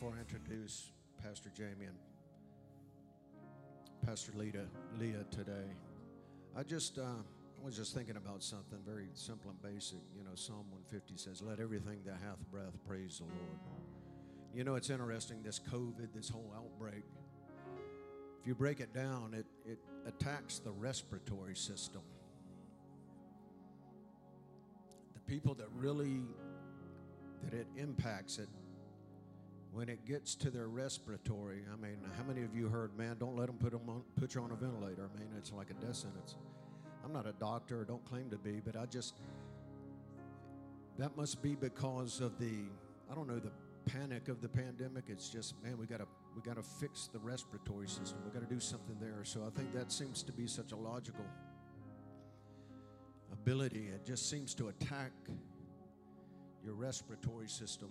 before I introduce Pastor Jamie and Pastor Leah, Leah today, I just uh, I was just thinking about something very simple and basic. You know, Psalm 150 says, "Let everything that hath breath praise the Lord." You know, it's interesting. This COVID, this whole outbreak. If you break it down, it it attacks the respiratory system. The people that really that it impacts it when it gets to their respiratory, I mean, how many of you heard, man, don't let them put, them on, put you on a ventilator? I mean, it's like a death sentence. I'm not a doctor, don't claim to be, but I just, that must be because of the, I don't know, the panic of the pandemic. It's just, man, we gotta, we gotta fix the respiratory system. We gotta do something there. So I think that seems to be such a logical ability. It just seems to attack your respiratory system.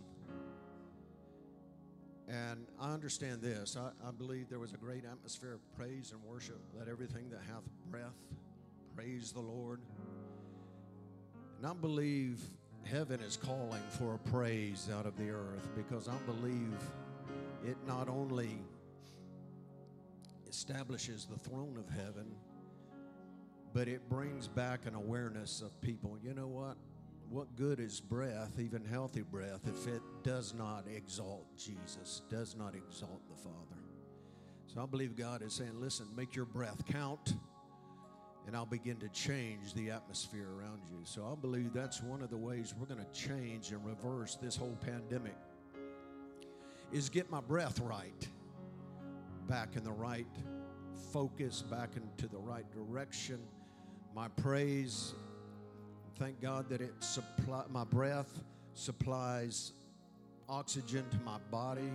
And I understand this. I, I, believe there was a great atmosphere of praise and worship. Let everything that hath breath praise the Lord. And I believe heaven is calling for a praise out of the earth because I believe it not only establishes the throne of heaven, but it brings back an awareness of people. You know what? What good is breath, even healthy breath, if it does not exalt Jesus, does not exalt the Father? So I believe God is saying, listen, make your breath count, and I'll begin to change the atmosphere around you. So I believe that's one of the ways we're going to change and reverse this whole pandemic is get my breath right, back in the right focus, back into the right direction. My praise Thank God that it supply my breath supplies oxygen to my body.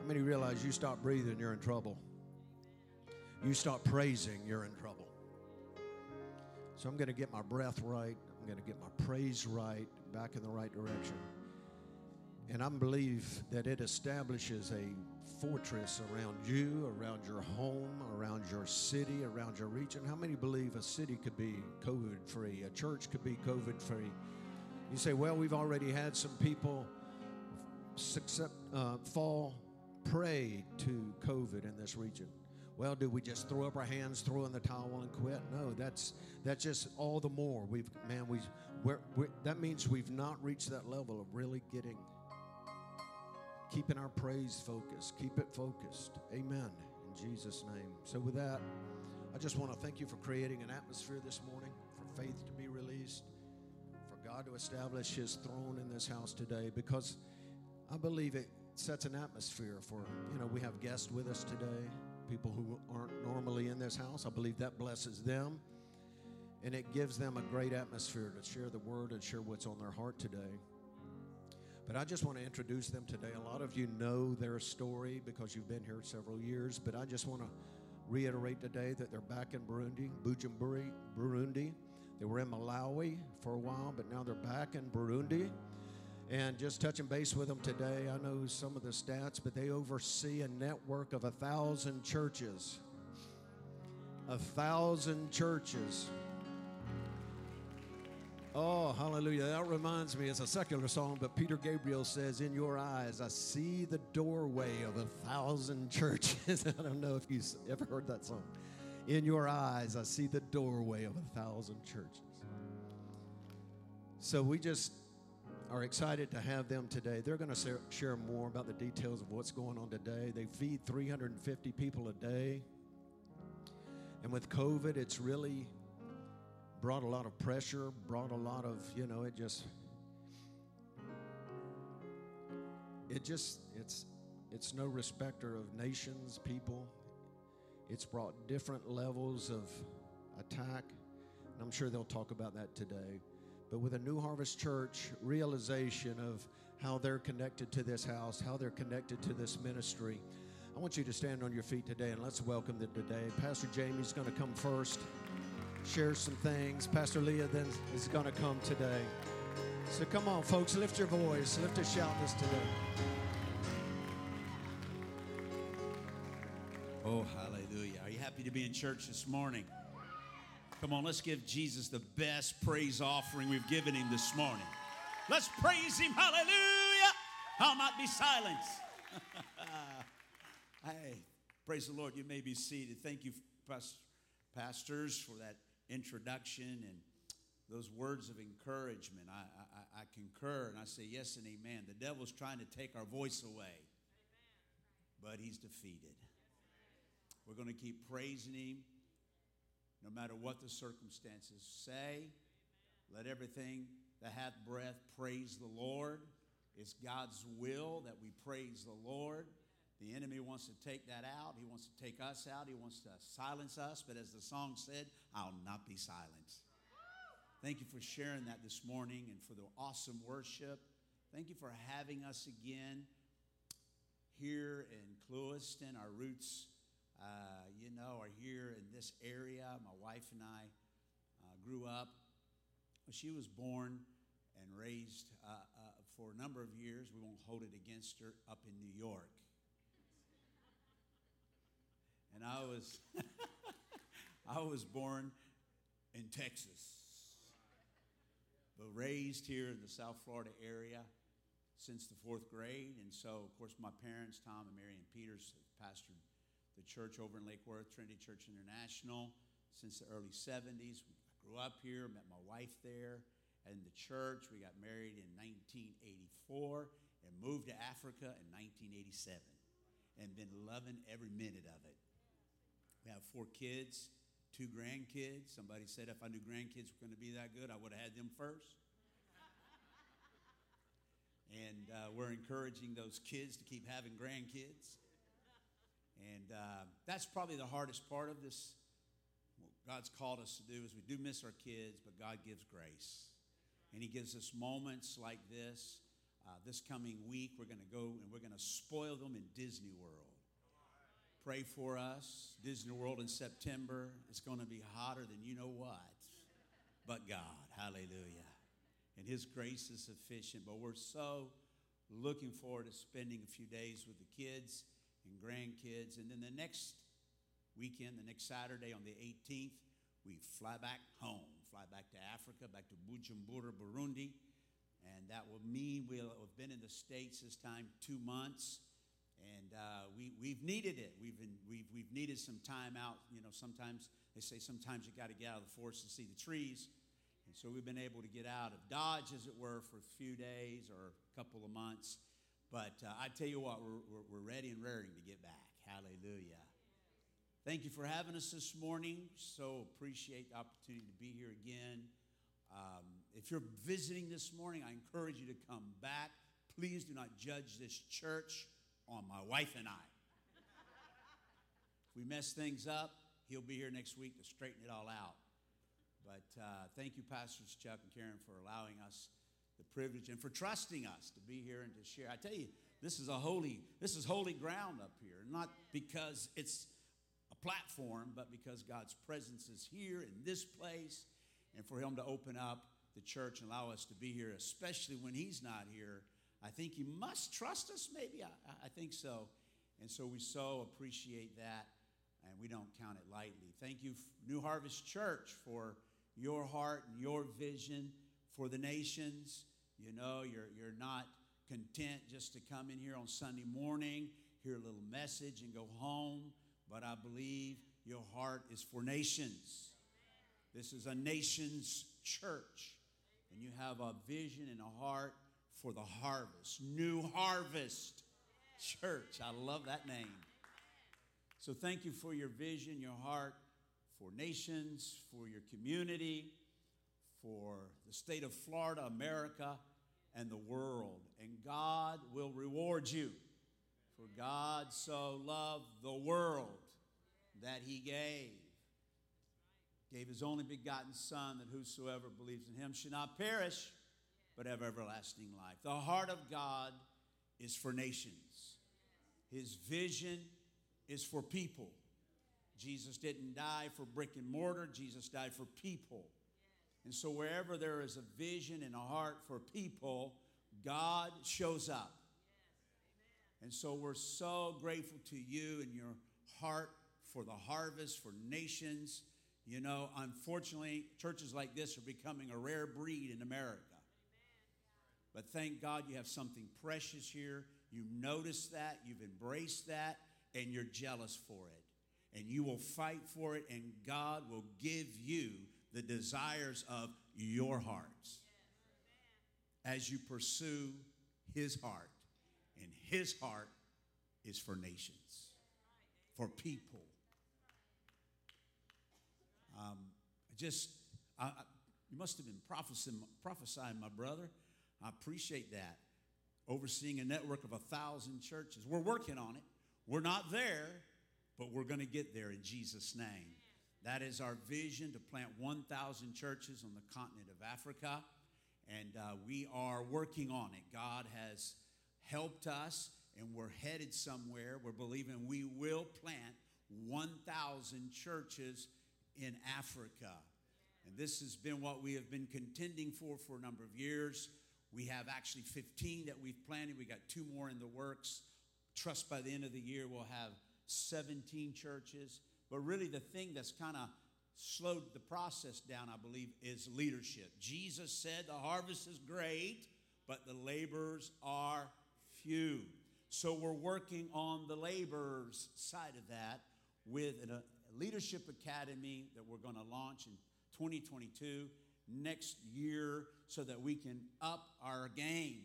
How many realize you stop breathing, you're in trouble? You stop praising, you're in trouble. So I'm going to get my breath right. I'm going to get my praise right, back in the right direction. And I believe that it establishes a fortress around you, around your home, around your city, around your region. How many believe a city could be COVID free? A church could be COVID free? You say, well, we've already had some people uh, fall prey to COVID in this region. Well, do we just throw up our hands, throw in the towel, and quit? No, that's that's just all the more. We've man, we we're, that means we've not reached that level of really getting keeping our praise focused. Keep it focused. Amen. In Jesus' name. So, with that, I just want to thank you for creating an atmosphere this morning for faith to be released, for God to establish His throne in this house today, because I believe it sets an atmosphere for, you know, we have guests with us today, people who aren't normally in this house. I believe that blesses them. And it gives them a great atmosphere to share the word and share what's on their heart today. But I just want to introduce them today. A lot of you know their story because you've been here several years, but I just want to reiterate today that they're back in Burundi, Bujumbura, Burundi. They were in Malawi for a while, but now they're back in Burundi. And just touching base with them today, I know some of the stats, but they oversee a network of a thousand churches. A thousand churches. Oh, hallelujah. That reminds me, it's a secular song, but Peter Gabriel says, In your eyes, I see the doorway of a thousand churches. I don't know if you've ever heard that song. In your eyes, I see the doorway of a thousand churches. So we just are excited to have them today. They're going to share more about the details of what's going on today. They feed 350 people a day. And with COVID, it's really brought a lot of pressure, brought a lot of, you know, it just it just it's it's no respecter of nations, people. It's brought different levels of attack. And I'm sure they'll talk about that today. But with a New Harvest Church realization of how they're connected to this house, how they're connected to this ministry, I want you to stand on your feet today and let's welcome them today. Pastor Jamie's going to come first share some things. Pastor Leah then is going to come today. So come on, folks, lift your voice, lift a shout this today. Oh, hallelujah. Are you happy to be in church this morning? Come on, let's give Jesus the best praise offering we've given him this morning. Let's praise him. Hallelujah. I'll not be silent. hey, praise the Lord. You may be seated. Thank you, pastors, for that introduction and those words of encouragement. I, I, I concur and I say yes and amen. The devil's trying to take our voice away, but he's defeated. We're going to keep praising him no matter what the circumstances say. Let everything that hath breath praise the Lord. It's God's will that we praise the Lord. The enemy wants to take that out. He wants to take us out. He wants to silence us. But as the song said, I'll not be silenced. Thank you for sharing that this morning and for the awesome worship. Thank you for having us again here in Clewiston. Our roots, uh, you know, are here in this area. My wife and I uh, grew up. She was born and raised uh, uh for a number of years. We won't hold it against her up in New York. And I was, I was born in Texas but raised here in the South Florida area since the fourth grade. And so, of course, my parents, Tom and Marion Peters, pastored the church over in Lake Worth, Trinity Church International, since the early 70s. I grew up here, met my wife there and the church. We got married in 1984 and moved to Africa in 1987 and been loving every minute of it. We have four kids two grandkids. Somebody said if I knew grandkids were going to be that good, I would have had them first. and uh, we're encouraging those kids to keep having grandkids. And uh, that's probably the hardest part of this. What God's called us to do is we do miss our kids, but God gives grace. And He gives us moments like this. Uh, this coming week, we're going to go and we're going to spoil them in Disney World. Pray for us. Disney World in September. It's going to be hotter than you know what. But God, hallelujah. And His grace is sufficient. But we're so looking forward to spending a few days with the kids and grandkids. And then the next weekend, the next Saturday on the 18th, we fly back home, fly back to Africa, back to Bujumbura, Burundi. And that will mean we'll have been in the States this time two months and uh, we, we've needed it. We've, been, we've, we've needed some time out. You know, sometimes they say sometimes you got to get out of the forest to see the trees. And so we've been able to get out of Dodge, as it were, for a few days or a couple of months. But uh, I tell you what, we're, we're, we're ready and raring to get back. Hallelujah. Thank you for having us this morning. So appreciate the opportunity to be here again. Um, if you're visiting this morning, I encourage you to come back. Please do not judge this church on my wife and I. if we mess things up, he'll be here next week to straighten it all out. But uh, thank you, Pastors Chuck and Karen, for allowing us the privilege and for trusting us to be here and to share. I tell you, this is a holy, this is holy ground up here. Not because it's a platform, but because God's presence is here in this place, and for Him to open up the church and allow us to be here, especially when He's not here I think you must trust us, maybe. I, I think so. And so we so appreciate that, and we don't count it lightly. Thank you, New Harvest Church, for your heart and your vision for the nations. You know, you're, you're not content just to come in here on Sunday morning, hear a little message, and go home, but I believe your heart is for nations. This is a nation's church, and you have a vision and a heart for the harvest. New Harvest Church. I love that name. So thank you for your vision, your heart for nations, for your community, for the state of Florida, America, and the world. And God will reward you. For God so loved the world that he gave. Gave his only begotten Son that whosoever believes in him should not perish but have everlasting life. The heart of God is for nations, His vision is for people. Jesus didn't die for brick and mortar, Jesus died for people. And so, wherever there is a vision and a heart for people, God shows up. And so, we're so grateful to you and your heart for the harvest, for nations. You know, unfortunately, churches like this are becoming a rare breed in America. But thank God you have something precious here You notice that, you've embraced that, and you're jealous for it. And you will fight for it, and God will give you the desires of your hearts as you pursue His heart. And His heart is for nations, for people. Um, just, I, you must have been prophesying, prophesying, my brother. I appreciate that. Overseeing a network of a thousand churches. We're working on it. We're not there, but we're going to get there in Jesus' name. That is our vision to plant 1,000 churches on the continent of Africa. And uh, we are working on it. God has helped us, and we're headed somewhere. We're believing we will plant 1,000 churches in Africa. And this has been what we have been contending for for a number of years. We have actually 15 that we've planted. We got two more in the works. Trust by the end of the year we'll have 17 churches. But really, the thing that's kind of slowed the process down, I believe, is leadership. Jesus said the harvest is great, but the laborers are few. So we're working on the laborers side of that with a leadership academy that we're going to launch in 2022 next year so that we can up our game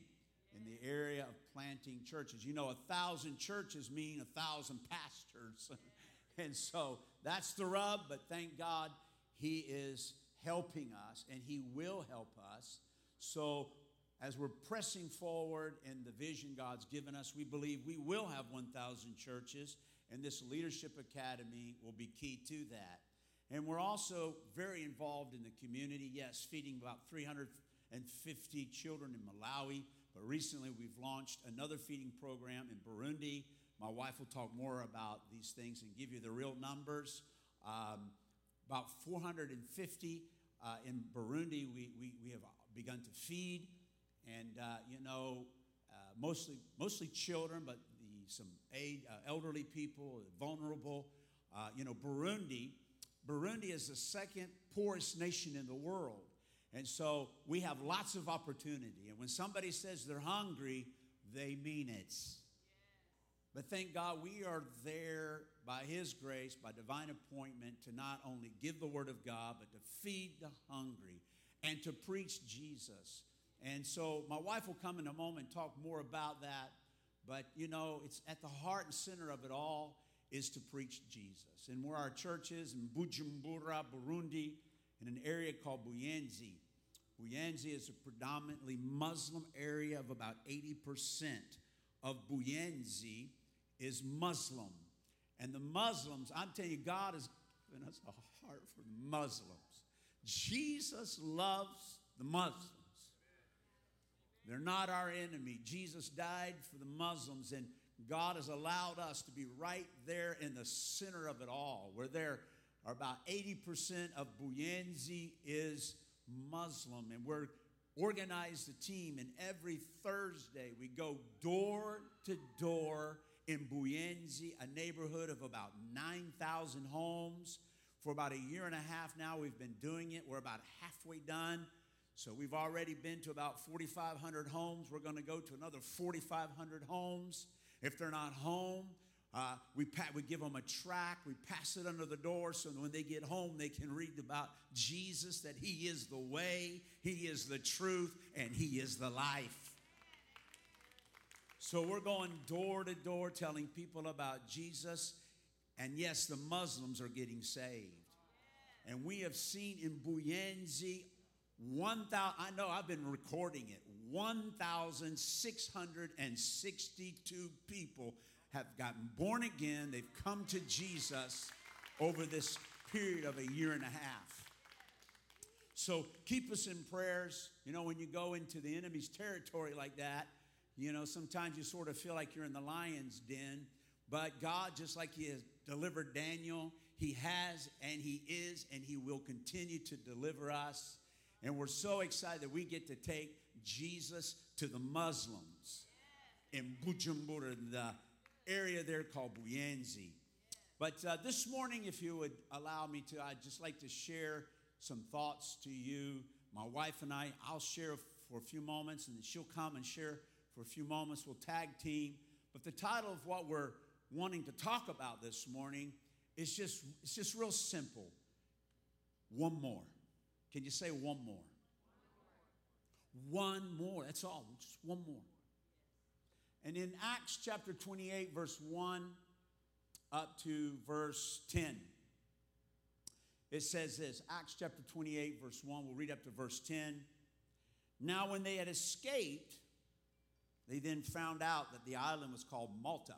in the area of planting churches. You know, a thousand churches mean a thousand pastors. and so that's the rub, but thank God He is helping us and He will help us. So as we're pressing forward in the vision God's given us, we believe we will have 1,000 churches, and this Leadership Academy will be key to that. And we're also very involved in the community. Yes, feeding about 350 children in Malawi. But recently we've launched another feeding program in Burundi. My wife will talk more about these things and give you the real numbers. Um, about 450 uh, in Burundi, we, we, we have begun to feed. And, uh, you know, uh, mostly, mostly children, but the, some aid, uh, elderly people, vulnerable. Uh, you know, Burundi Burundi is the second poorest nation in the world. And so we have lots of opportunity. And when somebody says they're hungry, they mean it. But thank God we are there by His grace, by divine appointment, to not only give the Word of God, but to feed the hungry and to preach Jesus. And so my wife will come in a moment and talk more about that. But you know, it's at the heart and center of it all is to preach Jesus. And where our church is in Bujumbura, Burundi, in an area called Buyenzi. Buyenzi is a predominantly Muslim area of about 80% of Buyenzi is Muslim. And the Muslims, I'm telling you, God has given us a heart for Muslims. Jesus loves the Muslims. They're not our enemy. Jesus died for the Muslims, and God has allowed us to be right there in the center of it all, where there are about 80% of Buyenzi is Muslim, and we're organized a team, and every Thursday we go door to door in Buyenzi, a neighborhood of about 9,000 homes. For about a year and a half now, we've been doing it. We're about halfway done. So we've already been to about 4,500 homes. We're going to go to another 4,500 homes. If they're not home, uh, we, we give them a tract, we pass it under the door so when they get home, they can read about Jesus, that He is the way, He is the truth, and He is the life. So we're going door to door telling people about Jesus. And yes, the Muslims are getting saved. And we have seen in Buyenzi 1,000, I know I've been recording it, 1,662 people have gotten born again. They've come to Jesus over this period of a year and a half. So keep us in prayers. You know, when you go into the enemy's territory like that, you know, sometimes you sort of feel like you're in the lion's den. But God, just like He has delivered Daniel, He has and He is and He will continue to deliver us. And we're so excited that we get to take Jesus to the Muslims in Bujumbura, in the area there called Buyenzi. But uh, this morning, if you would allow me to, I'd just like to share some thoughts to you. My wife and I, I'll share for a few moments, and then she'll come and share for a few moments. We'll tag team. But the title of what we're wanting to talk about this morning is just, it's just real simple. One more. Can you say one more? One more. That's all. Just one more. And in Acts chapter 28, verse 1 up to verse 10, it says this Acts chapter 28, verse 1. We'll read up to verse 10. Now, when they had escaped, they then found out that the island was called Malta.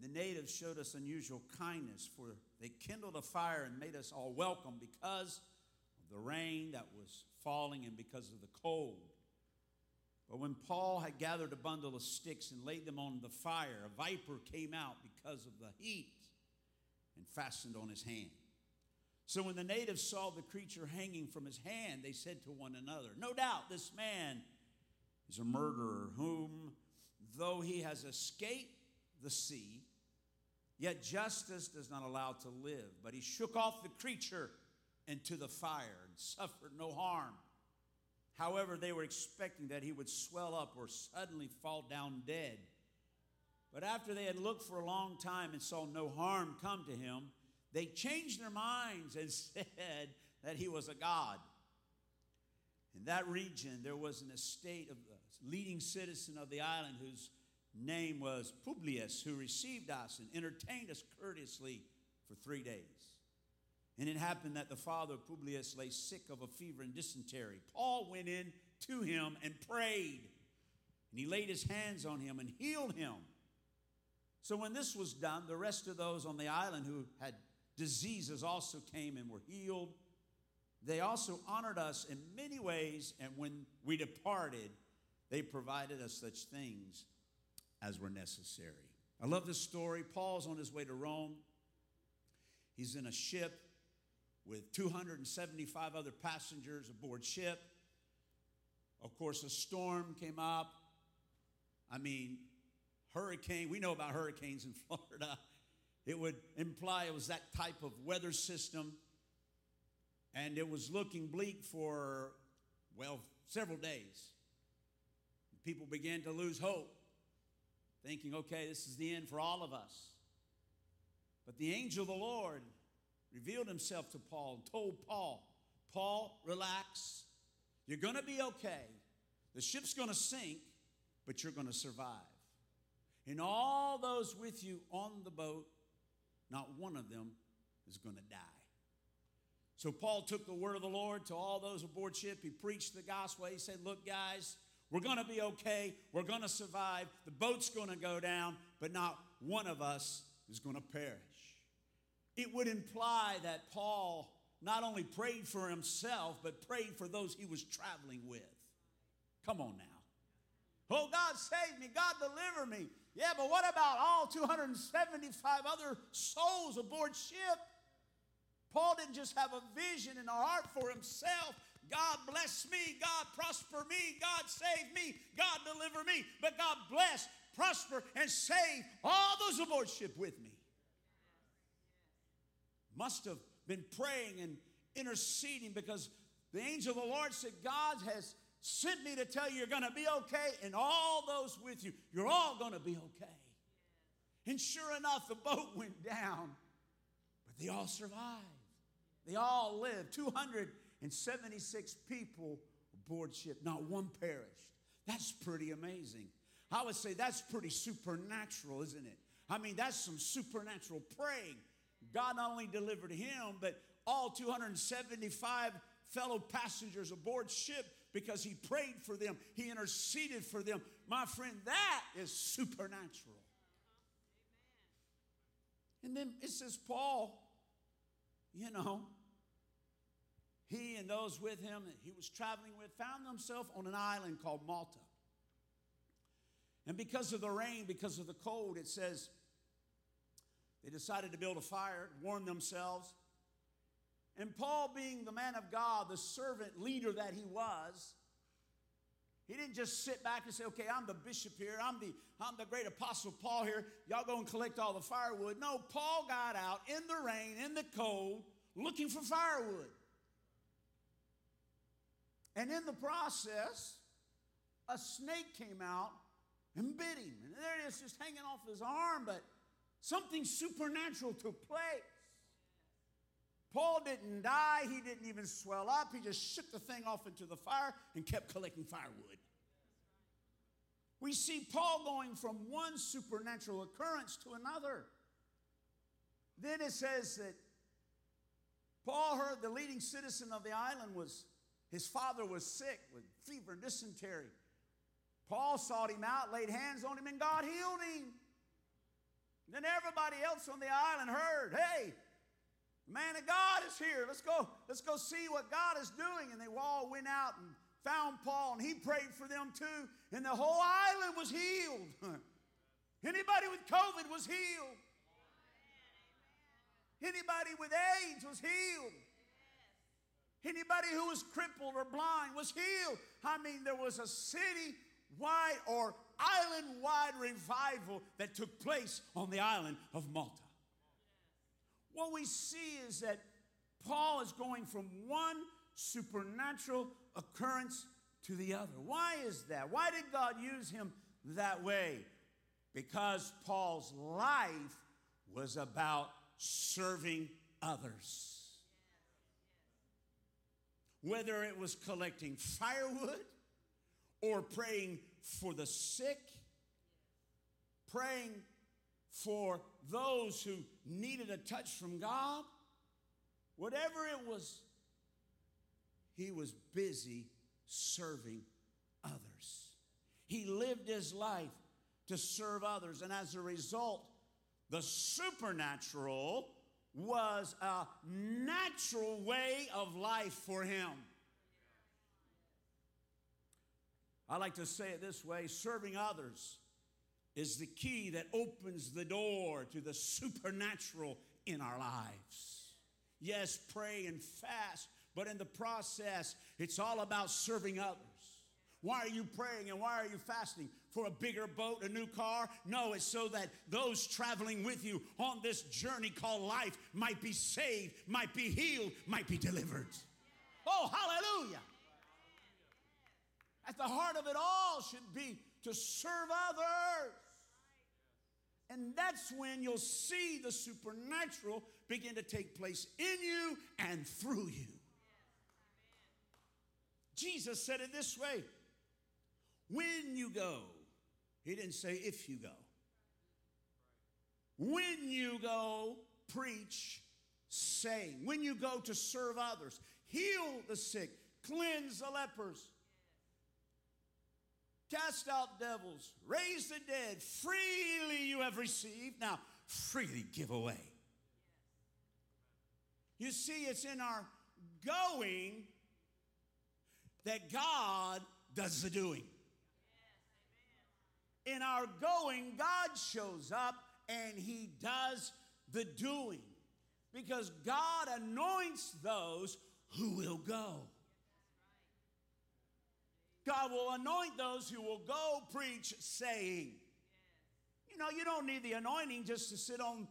The natives showed us unusual kindness, for they kindled a fire and made us all welcome because the rain that was falling and because of the cold. But when Paul had gathered a bundle of sticks and laid them on the fire, a viper came out because of the heat and fastened on his hand. So when the natives saw the creature hanging from his hand, they said to one another, No doubt this man is a murderer, whom, though he has escaped the sea, yet justice does not allow to live. But he shook off the creature into the fire and suffered no harm. However, they were expecting that he would swell up or suddenly fall down dead. But after they had looked for a long time and saw no harm come to him, they changed their minds and said that he was a god. In that region, there was an estate of a leading citizen of the island whose name was Publius, who received us and entertained us courteously for three days. And it happened that the father of Publius lay sick of a fever and dysentery. Paul went in to him and prayed. And he laid his hands on him and healed him. So when this was done, the rest of those on the island who had diseases also came and were healed. They also honored us in many ways, and when we departed, they provided us such things as were necessary. I love this story. Paul's on his way to Rome. He's in a ship with 275 other passengers aboard ship. Of course, a storm came up. I mean, hurricane, we know about hurricanes in Florida. It would imply it was that type of weather system. And it was looking bleak for, well, several days. People began to lose hope, thinking, okay, this is the end for all of us. But the angel of the Lord revealed himself to Paul and told Paul, Paul, relax. You're going to be okay. The ship's going to sink, but you're going to survive. And all those with you on the boat, not one of them is going to die. So Paul took the word of the Lord to all those aboard ship. He preached the gospel. He said, Look, guys, we're going to be okay. We're going to survive. The boat's going to go down, but not one of us is going to perish it would imply that Paul not only prayed for himself, but prayed for those he was traveling with. Come on now. Oh, God save me. God deliver me. Yeah, but what about all 275 other souls aboard ship? Paul didn't just have a vision in a heart for himself. God bless me. God prosper me. God save me. God deliver me. But God bless, prosper, and save all those aboard ship with me must have been praying and interceding because the angel of the Lord said, God has sent me to tell you you're going to be okay, and all those with you, you're all going to be okay. And sure enough, the boat went down, but they all survived. They all lived. 276 people aboard ship, not one perished. That's pretty amazing. I would say that's pretty supernatural, isn't it? I mean, that's some supernatural praying. God not only delivered him, but all 275 fellow passengers aboard ship because he prayed for them, he interceded for them. My friend, that is supernatural. And then it says, Paul, you know, he and those with him that he was traveling with found themselves on an island called Malta. And because of the rain, because of the cold, it says they decided to build a fire, warm themselves. And Paul, being the man of God, the servant leader that he was, he didn't just sit back and say, okay, I'm the bishop here, I'm the, I'm the great apostle Paul here, y'all go and collect all the firewood. No, Paul got out in the rain, in the cold, looking for firewood. And in the process a snake came out and bit him. And there it is, just hanging off his arm, but something supernatural took place. Paul didn't die, he didn't even swell up, he just shook the thing off into the fire and kept collecting firewood. We see Paul going from one supernatural occurrence to another. Then it says that Paul heard the leading citizen of the island was, his father was sick with fever and dysentery. Paul sought him out, laid hands on him, and God healed him. Then everybody else on the island heard, hey, the man of God is here. Let's go, let's go see what God is doing. And they all went out and found Paul, and he prayed for them too. And the whole island was healed. Anybody with COVID was healed. Anybody with AIDS was healed. Anybody who was crippled or blind was healed. I mean, there was a city wide or island wide revival that took place on the island of Malta. What we see is that Paul is going from one supernatural occurrence to the other. Why is that? Why did God use him that way? Because Paul's life was about serving others. Whether it was collecting firewood or praying for the sick, praying for those who needed a touch from God, whatever it was, he was busy serving others. He lived his life to serve others, and as a result, the supernatural was a natural way of life for him. I like to say it this way serving others is the key that opens the door to the supernatural in our lives. Yes, pray and fast, but in the process, it's all about serving others. Why are you praying and why are you fasting? For a bigger boat, a new car? No, it's so that those traveling with you on this journey called life might be saved, might be healed, might be delivered. Oh, hallelujah. At the heart of it all should be to serve others. And that's when you'll see the supernatural begin to take place in you and through you. Jesus said it this way when you go, he didn't say if you go. When you go, preach, saying. When you go to serve others, heal the sick, cleanse the lepers, cast out devils, raise the dead. Freely you have received. Now, freely give away. You see, it's in our going that God does the doing. In our going, God shows up and He does the doing because God anoints those who will go. God will anoint those who will go preach, saying, You know, you don't need the anointing just to sit on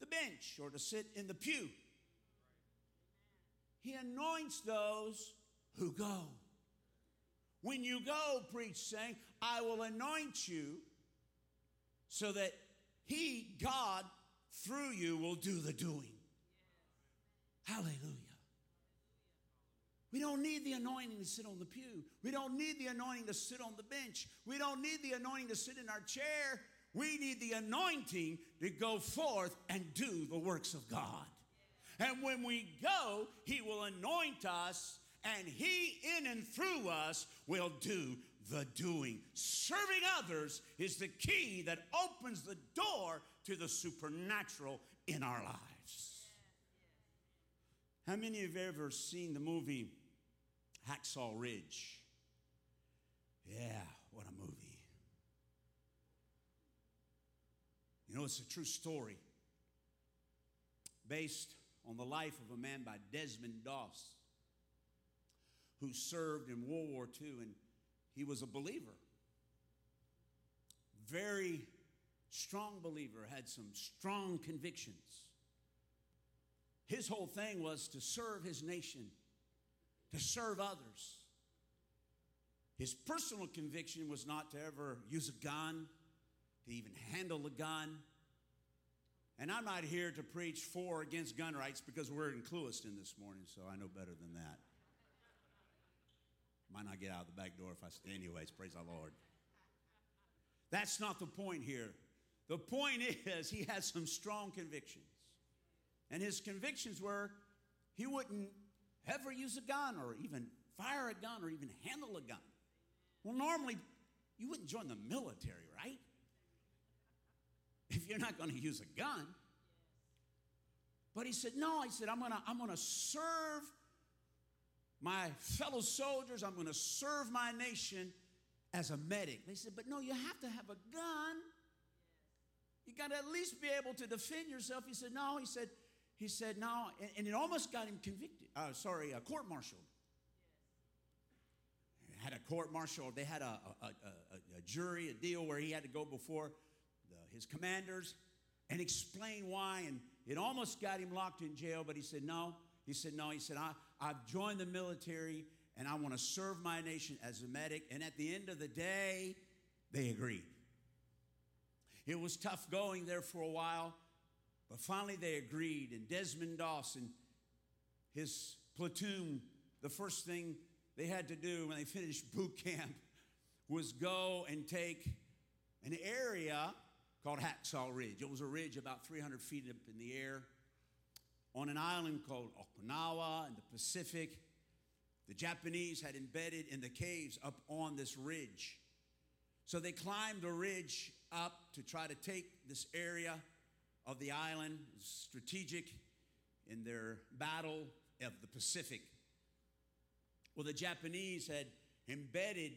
the bench or to sit in the pew. He anoints those who go. When you go, preach, saying, I will anoint you so that He, God, through you will do the doing. Hallelujah. We don't need the anointing to sit on the pew. We don't need the anointing to sit on the bench. We don't need the anointing to sit in our chair. We need the anointing to go forth and do the works of God. And when we go, He will anoint us and He in and through us will do the doing. Serving others is the key that opens the door to the supernatural in our lives. How many of you have ever seen the movie Hacksaw Ridge? Yeah, what a movie. You know, it's a true story based on the life of a man by Desmond Doss who served in World War II, and he was a believer. Very strong believer, had some strong convictions. His whole thing was to serve his nation, to serve others. His personal conviction was not to ever use a gun, to even handle a gun. And I'm not here to preach for or against gun rights because we're in Clewiston this morning, so I know better than that. Might not get out of the back door if I. Stay anyways, praise the Lord. That's not the point here. The point is, he had some strong convictions. And his convictions were he wouldn't ever use a gun or even fire a gun or even handle a gun. Well, normally, you wouldn't join the military, right? If you're not going to use a gun. But he said, No, I said, I'm going to I'm going to serve my fellow soldiers, I'm going to serve my nation as a medic. They said, But no, you have to have a gun. You got to at least be able to defend yourself. He said, No, he said, he said, No, and, and it almost got him convicted. Uh, sorry, uh, court martialed had a court martial. They had a, a, a, a, jury, a deal where he had to go before the, his commanders and explain why. And it almost got him locked in jail, but he said, no. He said, no. He said, I, I've joined the military and I want to serve my nation as a medic. And at the end of the day, they agreed. It was tough going there for a while, but finally they agreed. And Desmond Dawson, his platoon, the first thing they had to do when they finished boot camp was go and take an area called Hacksaw Ridge. It was a ridge about 300 feet up in the air on an island called Okinawa in the Pacific. The Japanese had embedded in the caves up on this ridge. So they climbed the ridge up to try to take this area of the island, strategic in their battle of the Pacific. Well, the Japanese had embedded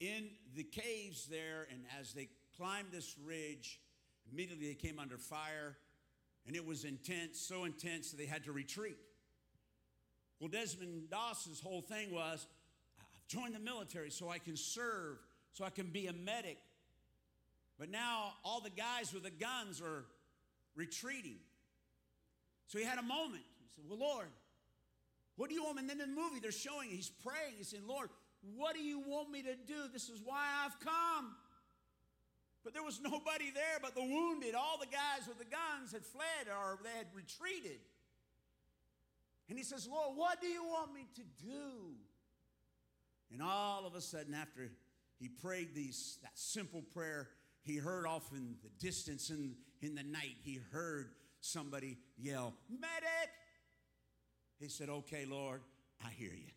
in the caves there, and as they climbed this ridge, immediately they came under fire, and it was intense, so intense that they had to retreat. Well, Desmond Doss's whole thing was I've joined the military so I can serve, so I can be a medic. But now all the guys with the guns are retreating. So he had a moment. He said, Well, Lord, what do you want me? And then in the movie, they're showing, he's praying. He's saying, Lord, what do you want me to do? This is why I've come. But there was nobody there but the wounded. All the guys with the guns had fled or they had retreated. And he says, Lord, what do you want me to do? And all of a sudden, after he prayed these, that simple prayer, he heard off in the distance in, in the night, he heard somebody yell, Medic! He said, Okay, Lord, I hear you.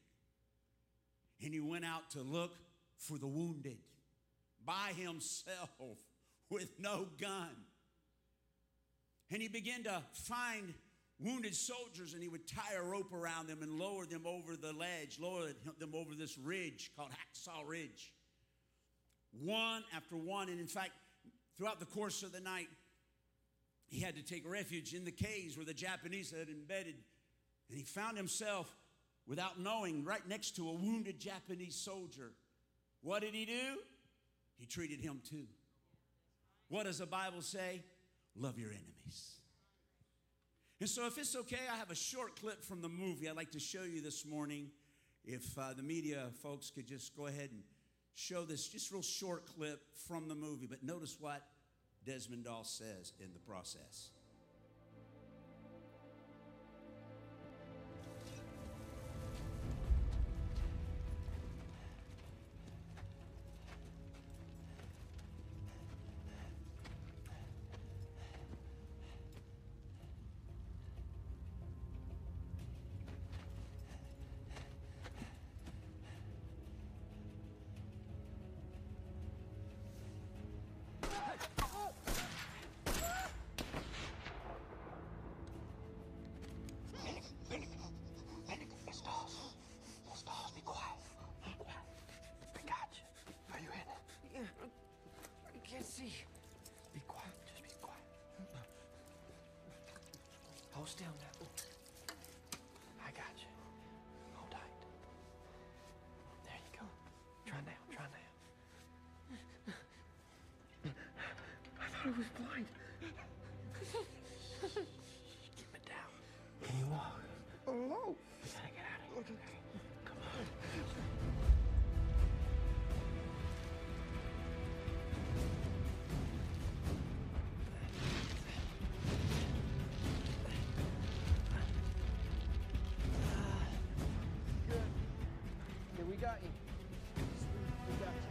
And he went out to look for the wounded by himself with no gun. And he began to find wounded soldiers and he would tie a rope around them and lower them over the ledge, lower them over this ridge called Hacksaw Ridge. One after one. And in fact, throughout the course of the night, he had to take refuge in the caves where the Japanese had embedded and he found himself, without knowing, right next to a wounded Japanese soldier. What did he do? He treated him too. What does the Bible say? Love your enemies. And so, if it's okay, I have a short clip from the movie I'd like to show you this morning. If uh, the media folks could just go ahead and show this just real short clip from the movie. But notice what Desmond Doss says in the process. Still now. I got you. Hold tight. There you go. Try now. Try now. I thought it was blind. Keep it down. Can you walk? Hello. We gotta get out of here. Okay. Got you. We got you.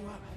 You up.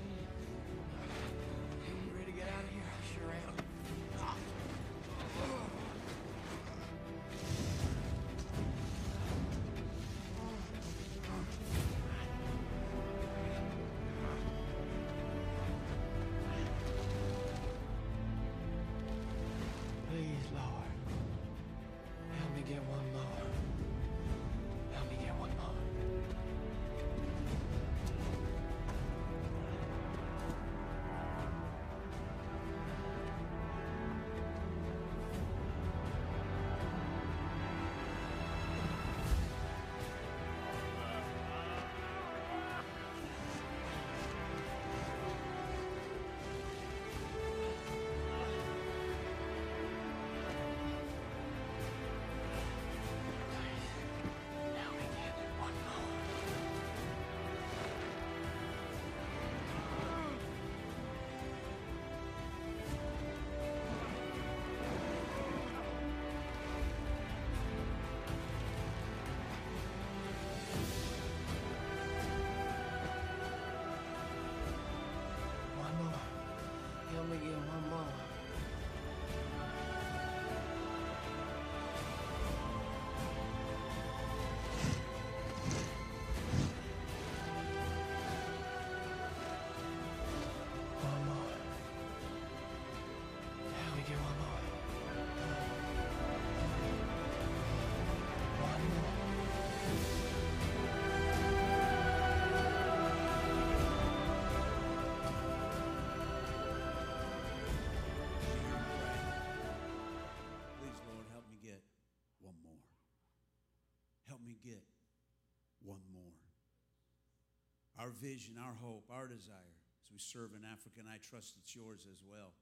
Our vision, our hope, our desire as we serve in Africa, and I trust it's yours as well,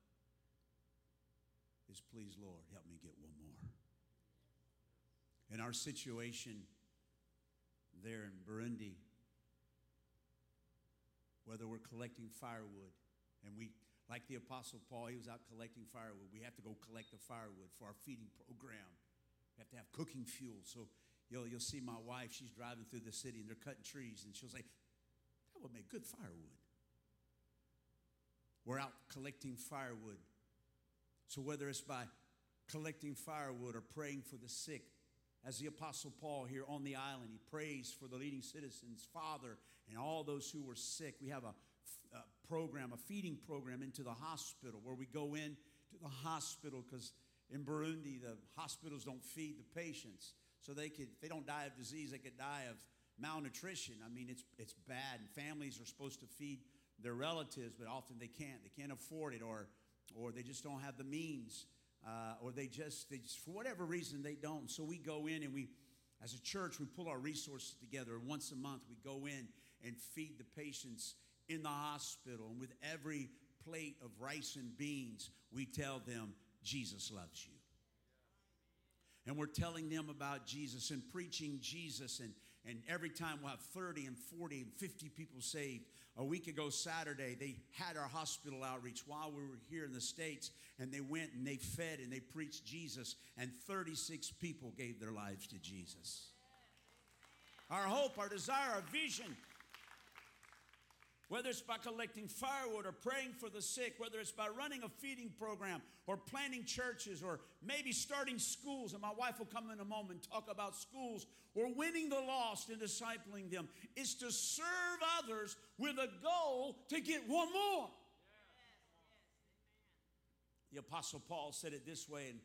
is please, Lord, help me get one more. In our situation there in Burundi, whether we're collecting firewood and we like the apostle paul he was out collecting firewood we have to go collect the firewood for our feeding program we have to have cooking fuel so you'll, you'll see my wife she's driving through the city and they're cutting trees and she'll say make good firewood. We're out collecting firewood. So whether it's by collecting firewood or praying for the sick as the apostle paul here on the island he prays for the leading citizens father and all those who were sick. We have a, a program a feeding program into the hospital where we go in to the hospital because in burundi the hospitals don't feed the patients. So they could if they don't die of disease they could die of malnutrition i mean it's it's bad and families are supposed to feed their relatives but often they can't they can't afford it or or they just don't have the means uh, or they just, they just, for whatever reason, they don't. So we go in and we, as a church, we pull our resources together. And once a month, we go in and feed the patients in the hospital. And with every plate of rice and beans, we tell them, Jesus loves you. And we're telling them about Jesus and preaching Jesus. And, and every time we'll have 30 and 40 and 50 people saved. A week ago, Saturday, they had our hospital outreach while we were here in the States. And they went and they fed and they preached Jesus. And 36 people gave their lives to Jesus. Our hope, our desire, our vision whether it's by collecting firewood or praying for the sick, whether it's by running a feeding program or planting churches or maybe starting schools, and my wife will come in a moment and talk about schools or winning the lost and discipling them, is to serve others with a goal to get one more. The Apostle Paul said it this way in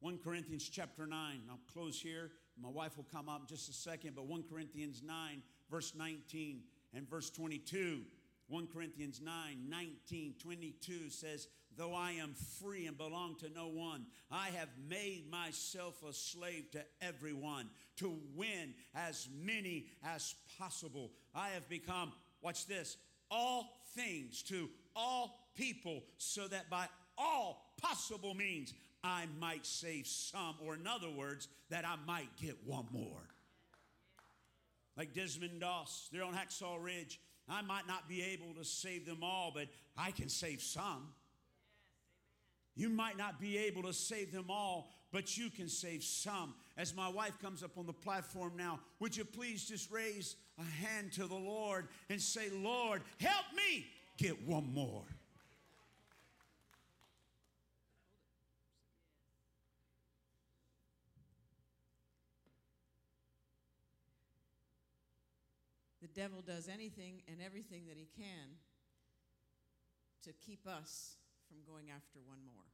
1 Corinthians chapter 9. I'll close here. My wife will come up in just a second, but 1 Corinthians 9, verse 19 and verse 22. 1 Corinthians 9, 19, 22 says, Though I am free and belong to no one, I have made myself a slave to everyone to win as many as possible. I have become, watch this, all things to all people, so that by all possible means I might save some, or in other words, that I might get one more. Like Desmond Doss. They're on Hacksaw Ridge. I might not be able to save them all, but I can save some. You might not be able to save them all, but you can save some. As my wife comes up on the platform now, would you please just raise a hand to the Lord and say, Lord, help me get one more. Devil does anything and everything that he can to keep us from going after one more.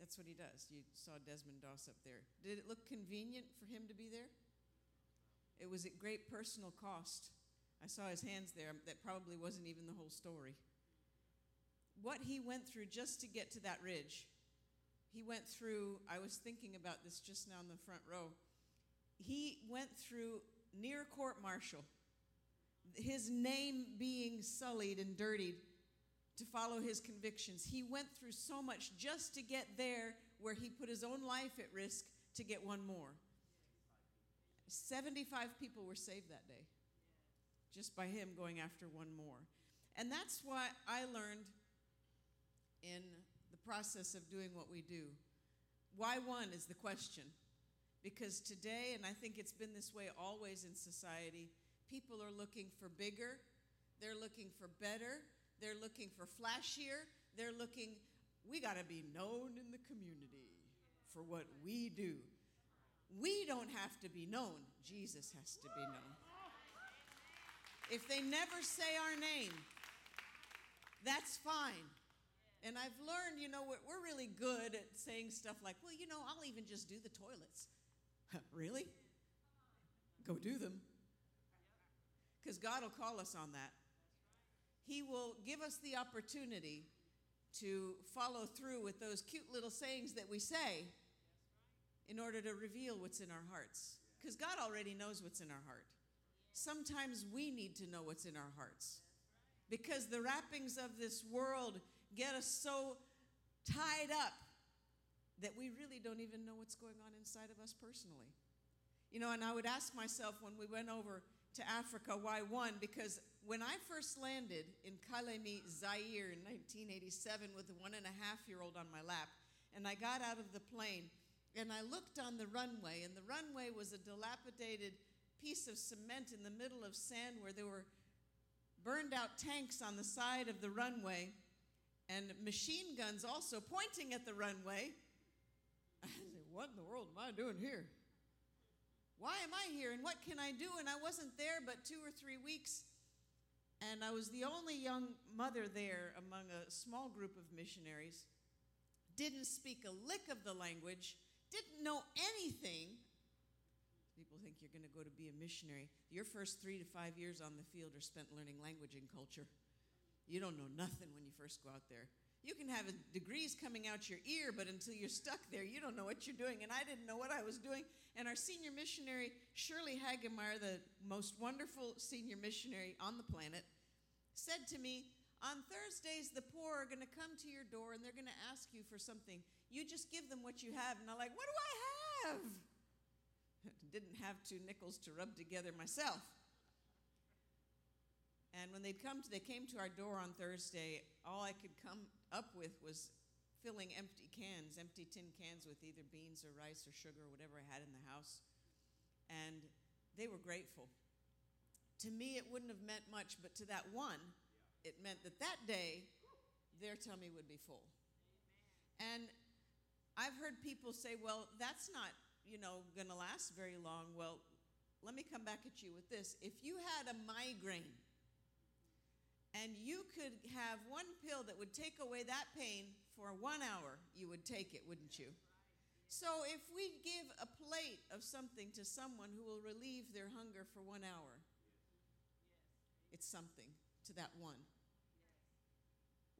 That's what he does. You saw Desmond Doss up there. Did it look convenient for him to be there? It was at great personal cost. I saw his hands there. That probably wasn't even the whole story. What he went through just to get to that ridge, he went through, I was thinking about this just now in the front row. He went through near court martial, his name being sullied and dirtied to follow his convictions. He went through so much just to get there where he put his own life at risk to get one more. 75 people were saved that day just by him going after one more. And that's why I learned in the process of doing what we do. Why one is the question. Because today, and I think it's been this way always in society, people are looking for bigger, they're looking for better, they're looking for flashier, they're looking, we got to be known in the community for what we do. We don't have to be known, Jesus has to be known. If they never say our name, that's fine. And I've learned, you know, we're, really good at saying stuff like, well, you know, I'll even just do the toilets. really? Go do them. Because God will call us on that. He will give us the opportunity to follow through with those cute little sayings that we say in order to reveal what's in our hearts. Because God already knows what's in our heart. Sometimes we need to know what's in our hearts. Because the wrappings of this world get us so tied up that we really don't even know what's going on inside of us personally. You know, and I would ask myself when we went over to Africa, why one? Because when I first landed in Kalemie, Zaire in 1987 with a one and a half year old on my lap, and I got out of the plane and I looked on the runway, and the runway was a dilapidated piece of cement in the middle of sand where there were burned out tanks on the side of the runway and machine guns also pointing at the runway. I said, What in the world am I doing here? Why am I here and what can I do? And I wasn't there but two or three weeks. And I was the only young mother there among a small group of missionaries. Didn't speak a lick of the language, didn't know anything. People think you're going to go to be a missionary. Your first three to five years on the field are spent learning language and culture. You don't know nothing when you first go out there. You can have degrees coming out your ear, but until you're stuck there, you don't know what you're doing. And I didn't know what I was doing. And our senior missionary, Shirley Hagemeyer, the most wonderful senior missionary on the planet, said to me, On Thursdays, the poor are going to come to your door and they're going to ask you for something. You just give them what you have. And I'm like, What do I have? Didn't have two nickels to rub together myself. And when they'd come, to, they came to our door on Thursday. All I could come up with was filling empty cans, empty tin cans with either beans or rice or sugar or whatever I had in the house. And they were grateful. To me, it wouldn't have meant much, but to that one, it meant that that day, their tummy would be full. And I've heard people say, well, that's not, you know, going to last very long. Well, let me come back at you with this. If you had a migraine, and you could have one pill that would take away that pain for one hour, you would take it, wouldn't you? So if we give a plate of something to someone who will relieve their hunger for one hour, it's something to that one.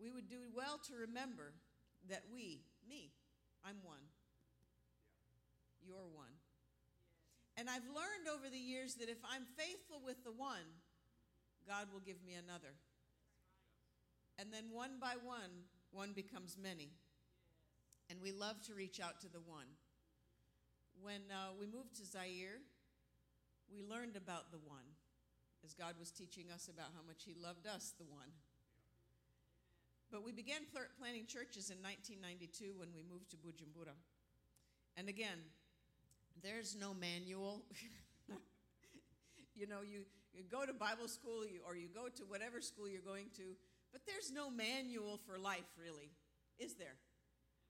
We would do well to remember that we, me, I'm one. You're one. And I've learned over the years that if I'm faithful with the one, God will give me another. And then one by one, one becomes many. And we love to reach out to the one. When uh, we moved to Zaire, we learned about the one as God was teaching us about how much He loved us, the one. But we began pl- planting churches in 1992 when we moved to Bujumbura. And again, there's no manual. you know, you, you go to Bible school you, or you go to whatever school you're going to, but there's no manual for life, really, is there?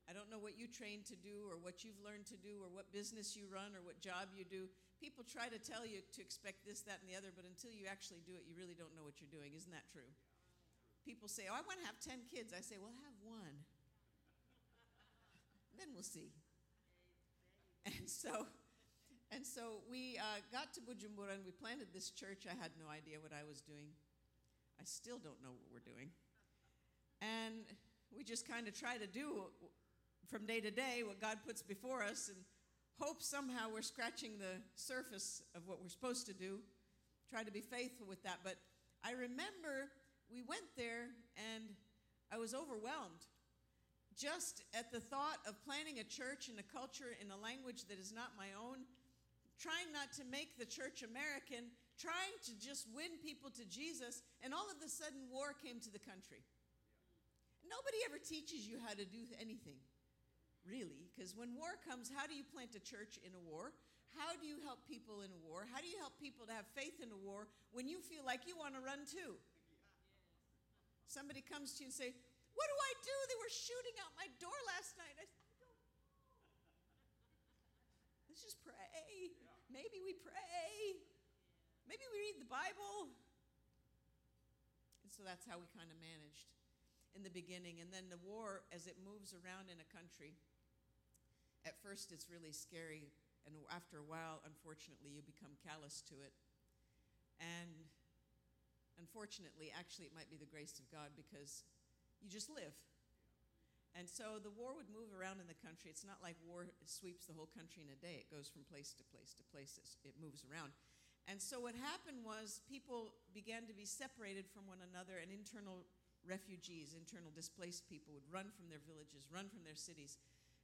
I don't know what you trained to do or what you've learned to do or what business you run or what job you do. People try to tell you to expect this, that, and the other, but until you actually do it, you really don't know what you're doing. Isn't that true? People say, Oh, I want to have 10 kids. I say, Well, have one. then we'll see. And so, and so we uh, got to Bujumbura and we planted this church. I had no idea what I was doing. I still don't know what we're doing. And we just kind of try to do from day to day what God puts before us and hope somehow we're scratching the surface of what we're supposed to do. Try to be faithful with that. But I remember we went there and I was overwhelmed just at the thought of planning a church in a culture in a language that is not my own, trying not to make the church American, trying to just win people to Jesus, and all of a sudden war came to the country. Nobody ever teaches you how to do anything really, because when war comes, how do you plant a church in a war? How do you help people in a war? How do you help people to have faith in a war when you feel like you want to run too? Somebody comes to you and say, "What do I do? They were shooting out my door last night." I Let's just pray. Maybe we pray. Maybe we read the Bible. And so that's how we kind of managed in the beginning. And then the war, as it moves around in a country, at first it's really scary. And after a while, unfortunately, you become callous to it. And unfortunately, actually, it might be the grace of God because you just live. And so the war would move around in the country. It's not like war sweeps the whole country in a day, it goes from place to place to place, it moves around. And so what happened was people began to be separated from one another, and internal refugees, internal displaced people, would run from their villages, run from their cities,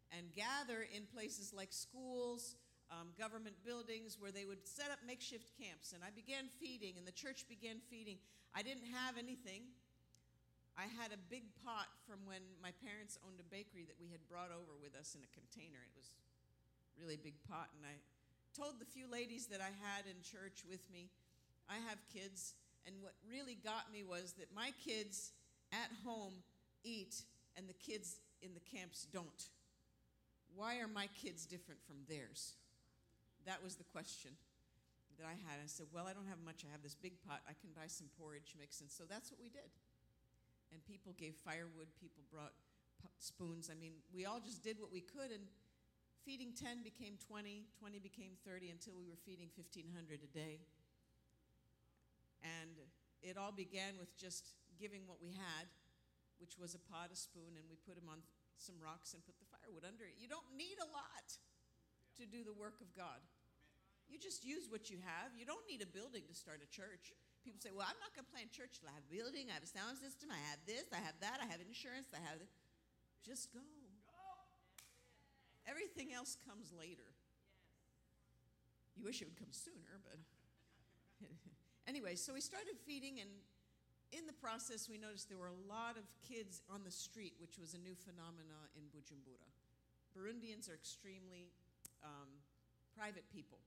and gather in places like schools, um, government buildings, where they would set up makeshift camps. And I began feeding, and the church began feeding. I didn't have anything. I had a big pot from when my parents owned a bakery that we had brought over with us in a container. It was really big pot, and I told the few ladies that I had in church with me, I have kids, and what really got me was that my kids at home eat and the kids in the camps don't. Why are my kids different from theirs? That was the question that I had. I said, Well, I don't have much. I have this big pot. I can buy some porridge mix. And so that's what we did. And people gave firewood, people brought spoons. I mean, we all just did what we could. And feeding 10 became 20, 20 became 30 until we were feeding 1,500 a day. And it all began with just giving what we had, which was a pot, a spoon, and we put them on some rocks and put the firewood under it. You don't need a lot to do the work of God. You just use what you have. You don't need a building to start a church. People say, well, I'm not going to plant church till I have a building, I have a sound system, I have this, I have that, I have insurance, I have. This. Just go. Everything else comes later. You wish it would come sooner, but anyway, so we started feeding, and in the process, we noticed there were a lot of kids on the street, which was a new phenomenon in Bujumbura. Burundians are extremely um, private people.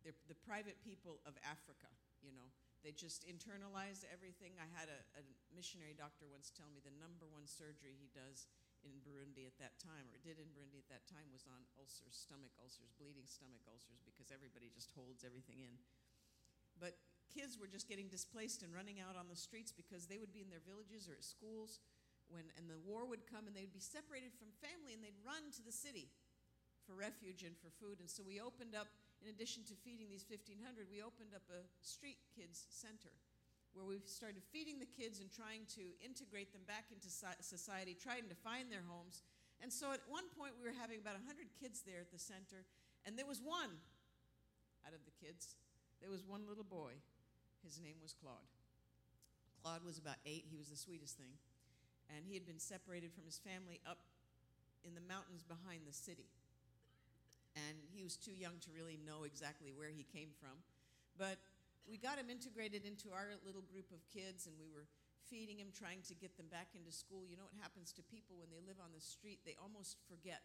They're the private people of Africa, you know. They just internalize everything. I had a, a missionary doctor once tell me the number one surgery he does in Burundi at that time, or it did in Burundi at that time, was on ulcers, stomach ulcers, bleeding stomach ulcers, because everybody just holds everything in. But kids were just getting displaced and running out on the streets because they would be in their villages or at schools when and the war would come and they'd be separated from family and they'd run to the city for refuge and for food. And so we opened up, in addition to feeding these 1,500, we opened up a street kids center where we started feeding the kids and trying to integrate them back into society, trying to find their homes. And so at one point, we were having about 100 kids there at the center, and there was one out of the kids. There was one little boy. His name was Claude. Claude was about eight. He was the sweetest thing. And he had been separated from his family up in the mountains behind the city. And he was too young to really know exactly where he came from. But we got him integrated into our little group of kids, and we were feeding him, trying to get them back into school. You know what happens to people when they live on the street? They almost forget.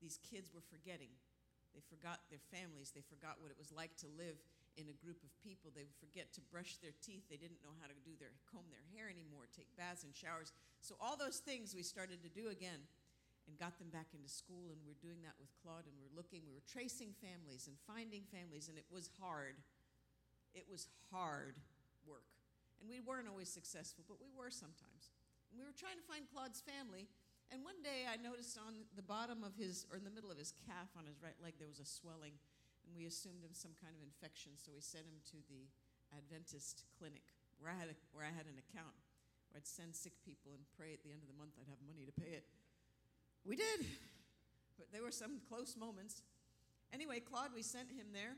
These kids were forgetting. They forgot their families. They forgot what it was like to live in a group of people. They would forget to brush their teeth. They didn't know how to do their comb their hair anymore, take baths and showers. So all those things we started to do again and got them back into school and we're doing that with Claude and we're looking, we were tracing families and finding families and it was hard. It was hard work. And we weren't always successful, but we were sometimes. And we were trying to find Claude's family and one day I noticed on the bottom of his, or in the middle of his calf on his right leg, there was a swelling and we assumed him some kind of infection, so we sent him to the Adventist clinic where I had, a, where I had an account where I'd send sick people and pray at the end of the month I'd have money to pay it. We did, but there were some close moments. Anyway, Claude, we sent him there,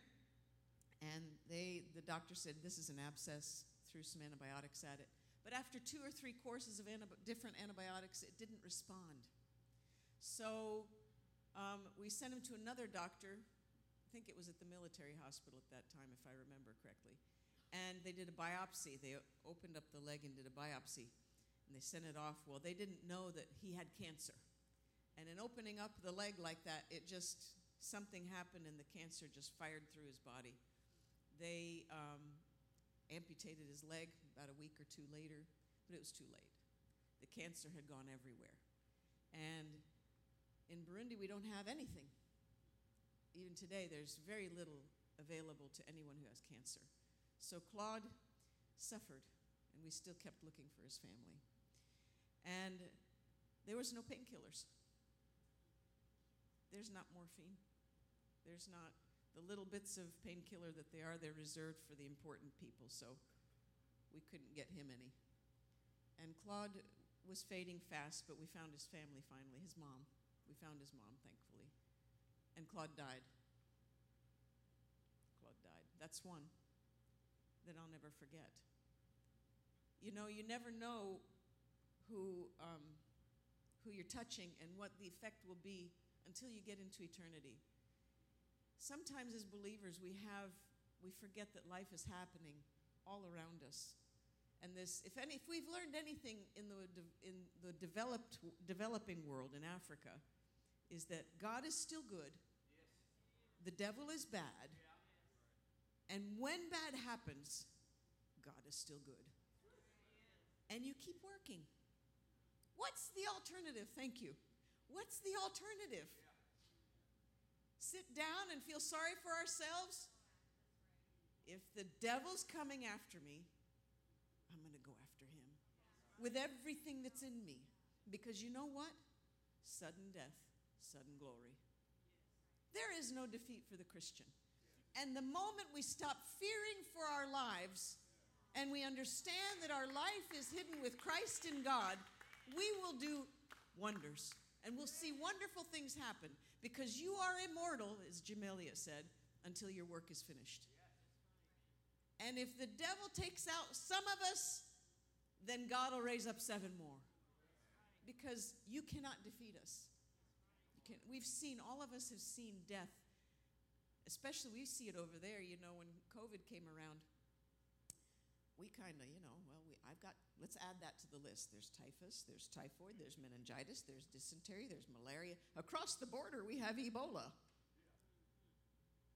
and they, the doctor said, This is an abscess, threw some antibiotics at it. But after two or three courses of different antibiotics, it didn't respond. So um, we sent him to another doctor I think it was at the military hospital at that time, if I remember correctly. And they did a biopsy. They opened up the leg and did a biopsy. And they sent it off. Well, they didn't know that he had cancer. And in opening up the leg like that, it just, something happened and the cancer just fired through his body. They um, amputated his leg about a week or two later, but it was too late. The cancer had gone everywhere. And in Burundi, we don't have anything even today, there's very little available to anyone who has cancer. So Claude suffered, and we still kept looking for his family. And there was no painkillers. There's not morphine. There's not the little bits of painkiller that they are, they're reserved for the important people. So we couldn't get him any. And Claude was fading fast, but we found his family finally, his mom. We found his mom, thankfully and Claude died. Claude died. That's one that I'll never forget. You know, you never know who, um, who you're touching and what the effect will be until you get into eternity. Sometimes, as believers, we have we forget that life is happening all around us. And this, if, any, if we've learned anything in the, in the developed, developing world in Africa, is that God is still good, the devil is bad, and when bad happens, God is still good. And you keep working. What's the alternative? Thank you. What's the alternative? Sit down and feel sorry for ourselves? If the devil's coming after me, I'm going to go after him with everything that's in me. Because you know what? Sudden death sudden glory. There is no defeat for the Christian. And the moment we stop fearing for our lives and we understand that our life is hidden with Christ in God, we will do wonders and we'll see wonderful things happen because you are immortal, as Jamelia said, until your work is finished. And if the devil takes out some of us, then God will raise up seven more because you cannot defeat us can, we've seen, all of us have seen death. Especially, we see it over there, you know, when COVID came around. We kind of, you know, well, we, I've got, let's add that to the list. There's typhus, there's typhoid, there's meningitis, there's dysentery, there's malaria. Across the border, we have Ebola.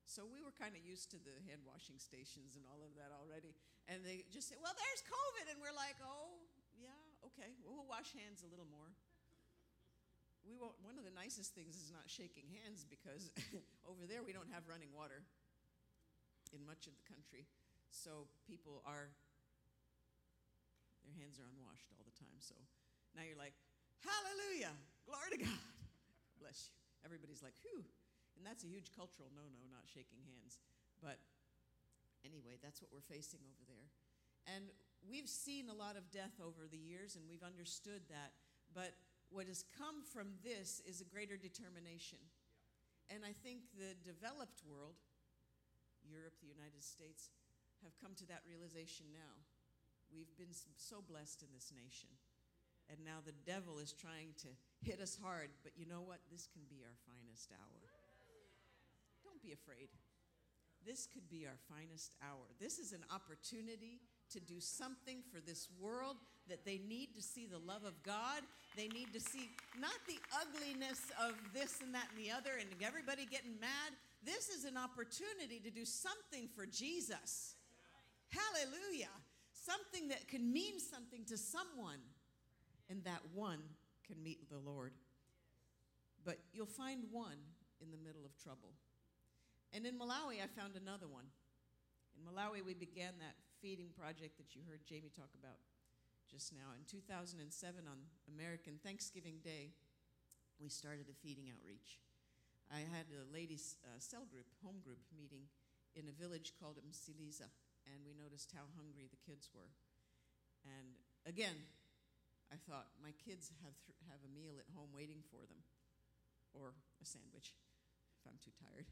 So we were kind of used to the hand washing stations and all of that already. And they just say, well, there's COVID. And we're like, oh, yeah, okay. Well, we'll wash hands a little more we won't, one of the nicest things is not shaking hands because over there we don't have running water in much of the country. So people are, their hands are unwashed all the time. So now you're like, hallelujah, glory to God. Bless you. Everybody's like, whew. And that's a huge cultural no no, not shaking hands. But anyway, that's what we're facing over there. And we've seen a lot of death over the years, and we've understood that. But what has come from this is a greater determination. And I think the developed world, Europe, the United States, have come to that realization now. We've been so blessed in this nation. And now the devil is trying to hit us hard, but you know what? This can be our finest hour. Don't be afraid. this could be our finest hour. This is an opportunity to do something for this world that they need to see the love of God. They need to see not the ugliness of this and that and the other and everybody getting mad. This is an opportunity to do something for Jesus. Hallelujah. Something that can mean something to someone, and that one can meet the Lord. But you'll find one in the middle of trouble. And in Malawi, I found another one. In Malawi, we began that feeding project that you heard Jamie talk about just now. In 2007, on American Thanksgiving Day, we started a feeding outreach. I had a ladies' uh, cell group, home group meeting in a village called Msiliza, and we noticed how hungry the kids were. And again, I thought, my kids have, th- have a meal at home waiting for them, or a sandwich if I'm too tired.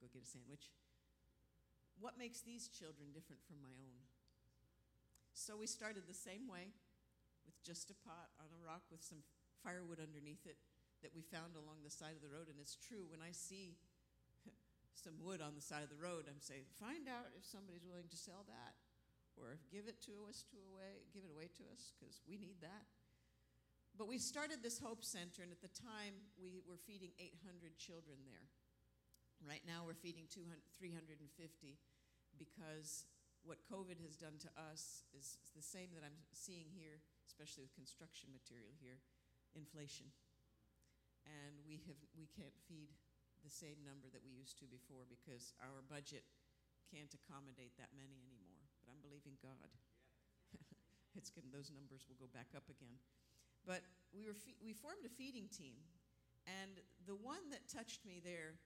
Go get a sandwich. What makes these children different from my own? So we started the same way with just a pot on a rock with some firewood underneath it that we found along the side of the road. And it's true, when I see some wood on the side of the road, I'm saying, find out if somebody's willing to sell that or give it to us to away, give it away to us because we need that. But we started this Hope Center, and at the time we were feeding 800 children there. Right now we're feeding 200, 350 because what COVID has done to us is the same that I'm seeing here, especially with construction material here inflation. And we, have, we can't feed the same number that we used to before because our budget can't accommodate that many anymore. But I'm believing God. it's good, those numbers will go back up again. But we, were fe- we formed a feeding team. And the one that touched me there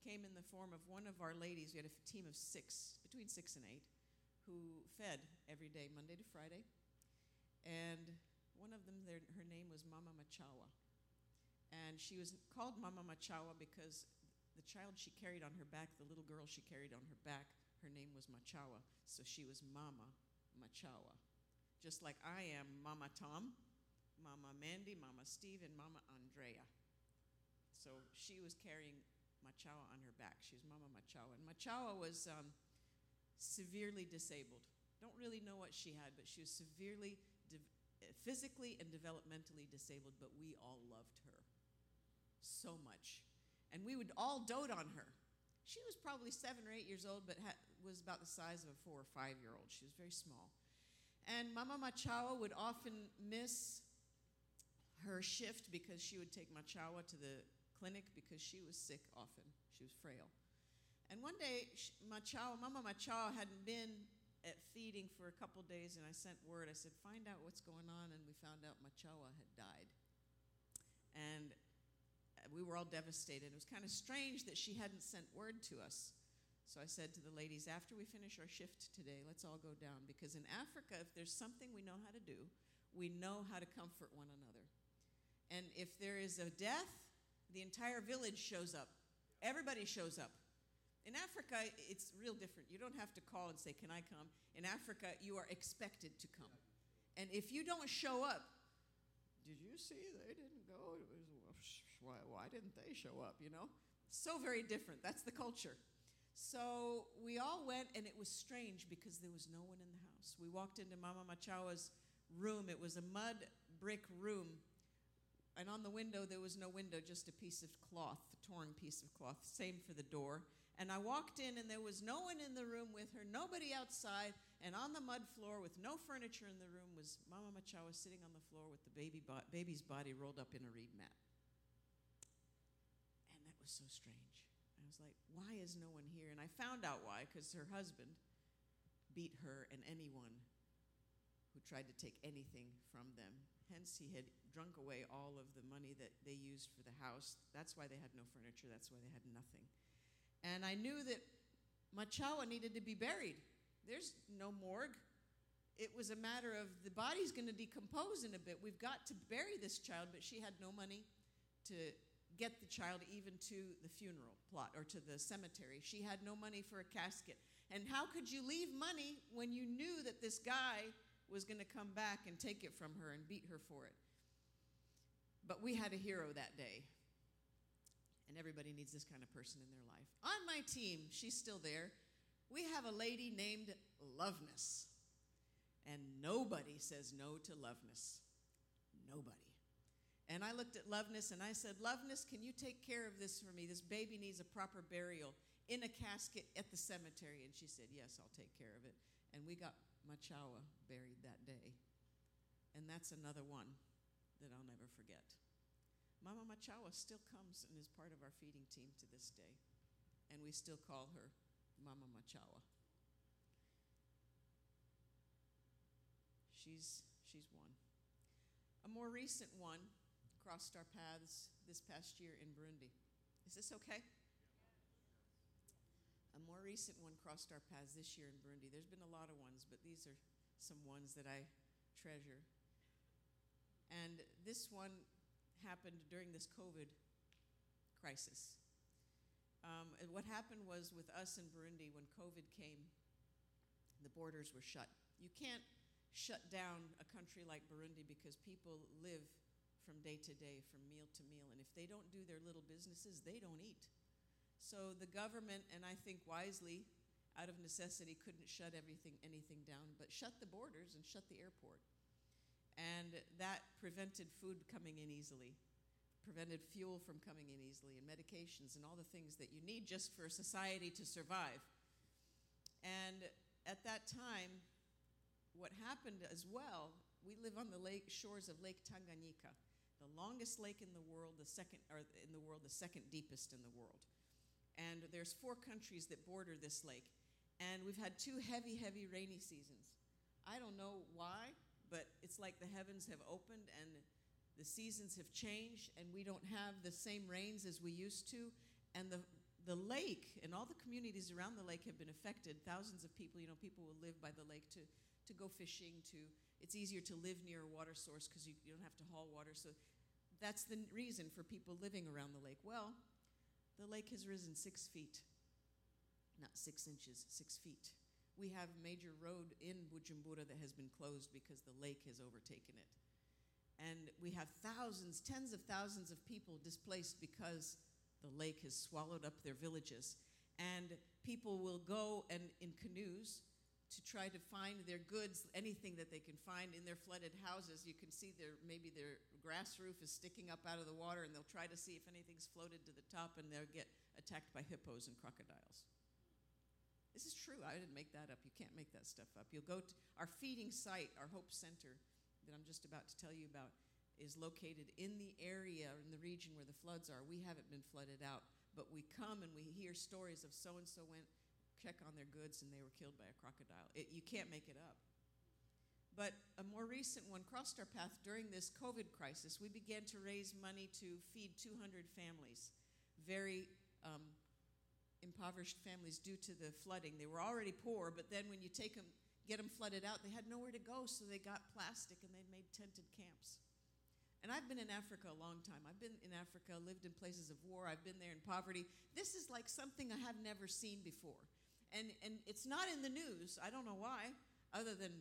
came in the form of one of our ladies. We had a team of six, between six and eight, who fed every day, Monday to Friday. And one of them, their, her name was Mama Machawa. And she was called Mama Machawa because the child she carried on her back, the little girl she carried on her back, her name was Machawa. So she was Mama Machawa. Just like I am Mama Tom, Mama Mandy, Mama Steve, and Mama Andrea. So she was carrying Machawa on her back. She was Mama Machawa. And Machawa was um, severely disabled. Don't really know what she had, but she was severely, physically and developmentally disabled, but we all loved her so much. And we would all dote on her. She was probably seven or eight years old, but was about the size of a four or five year old. She was very small. And Mama Machawa would often miss her shift because she would take Machawa to the clinic because she was sick often. She was frail. And one day, Machawa, Mama Machawa hadn't been at feeding for a couple days, and I sent word. I said, Find out what's going on. And we found out Machawa had died. And we were all devastated. It was kind of strange that she hadn't sent word to us. So I said to the ladies, after we finish our shift today, let's all go down. Because in Africa, if there's something we know how to do, we know how to comfort one another. And if there is a death, the entire village shows up. Everybody shows up. In Africa, it's real different. You don't have to call and say, Can I come? In Africa, you are expected to come. And if you don't show up, did you see they didn't? Why, why didn't they show up? You know? So very different. That's the culture. So we all went, and it was strange because there was no one in the house. We walked into Mama Machawa's room. It was a mud brick room and on the window there was no window just a piece of cloth a torn piece of cloth same for the door and i walked in and there was no one in the room with her nobody outside and on the mud floor with no furniture in the room was mama machawa sitting on the floor with the baby bo- baby's body rolled up in a reed mat was so strange i was like why is no one here and i found out why because her husband beat her and anyone who tried to take anything from them Hence, he had drunk away all of the money that they used for the house. That's why they had no furniture. That's why they had nothing. And I knew that Machawa needed to be buried. There's no morgue. It was a matter of the body's going to decompose in a bit. We've got to bury this child, but she had no money to get the child even to the funeral plot or to the cemetery. She had no money for a casket. And how could you leave money when you knew that this guy was going to come back and take it from her and beat her for it. But we had a hero that day. And everybody needs this kind of person in their life. On my team, she's still there, we have a lady named Loveness. And nobody says no to Loveness. Nobody. And I looked at Loveness and I said, Loveness, can you take care of this for me? This baby needs a proper burial in a casket at the cemetery. And she said, Yes, I'll take care of it. And we got Machawa buried that day. And that's another one that I'll never forget. Mama Machawa still comes and is part of our feeding team to this day. And we still call her Mama Machawa. She's, she's one. A more recent one crossed our paths this past year in Burundi. Is this okay? A more recent one crossed our paths this year in Burundi. There's been a lot of ones, but these are some ones that I treasure. And this one happened during this COVID crisis. Um, and what happened was with us in Burundi when COVID came, the borders were shut. You can't shut down a country like Burundi because people live from day to day, from meal to meal. And if they don't do their little businesses, they don't eat. So the government, and I think wisely, out of necessity, couldn't shut everything, anything down, but shut the borders and shut the airport. And that prevented food coming in easily, prevented fuel from coming in easily, and medications and all the things that you need just for society to survive. And at that time, what happened as well, we live on the lake shores of Lake Tanganyika the longest lake in the world, the second, or in the world, the second deepest in the world. And there's four countries that border this lake. And we've had two heavy, heavy rainy seasons. I don't know why, but it's like the heavens have opened and the seasons have changed, and we don't have the same rains as we used to. And the, the lake and all the communities around the lake have been affected. Thousands of people, you know, people will live by the lake to, to go fishing, to it's easier to live near a water source because you, you don't have to haul water. So that's the reason for people living around the lake. Well, the lake has risen six feet, not six inches, six feet. We have a major road in Bujumbura that has been closed because the lake has overtaken it. And we have thousands, tens of thousands of people displaced because the lake has swallowed up their villages. And people will go and in canoes to try to find their goods, anything that they can find in their flooded houses. You can see their maybe their grass roof is sticking up out of the water, and they'll try to see if anything's floated to the top, and they'll get attacked by hippos and crocodiles. This is true. I didn't make that up. You can't make that stuff up. You'll go to our feeding site, our Hope Center, that I'm just about to tell you about, is located in the area, in the region where the floods are. We haven't been flooded out, but we come and we hear stories of so and so went check on their goods and they were killed by a crocodile. It, you can't make it up. But a more recent one crossed our path during this COVID crisis. We began to raise money to feed 200 families, very um, impoverished families due to the flooding. They were already poor, but then when you take them, get them flooded out, they had nowhere to go, so they got plastic and they made tented camps. And I've been in Africa a long time. I've been in Africa, lived in places of war. I've been there in poverty. This is like something I have never seen before. And, and it's not in the news. I don't know why, other than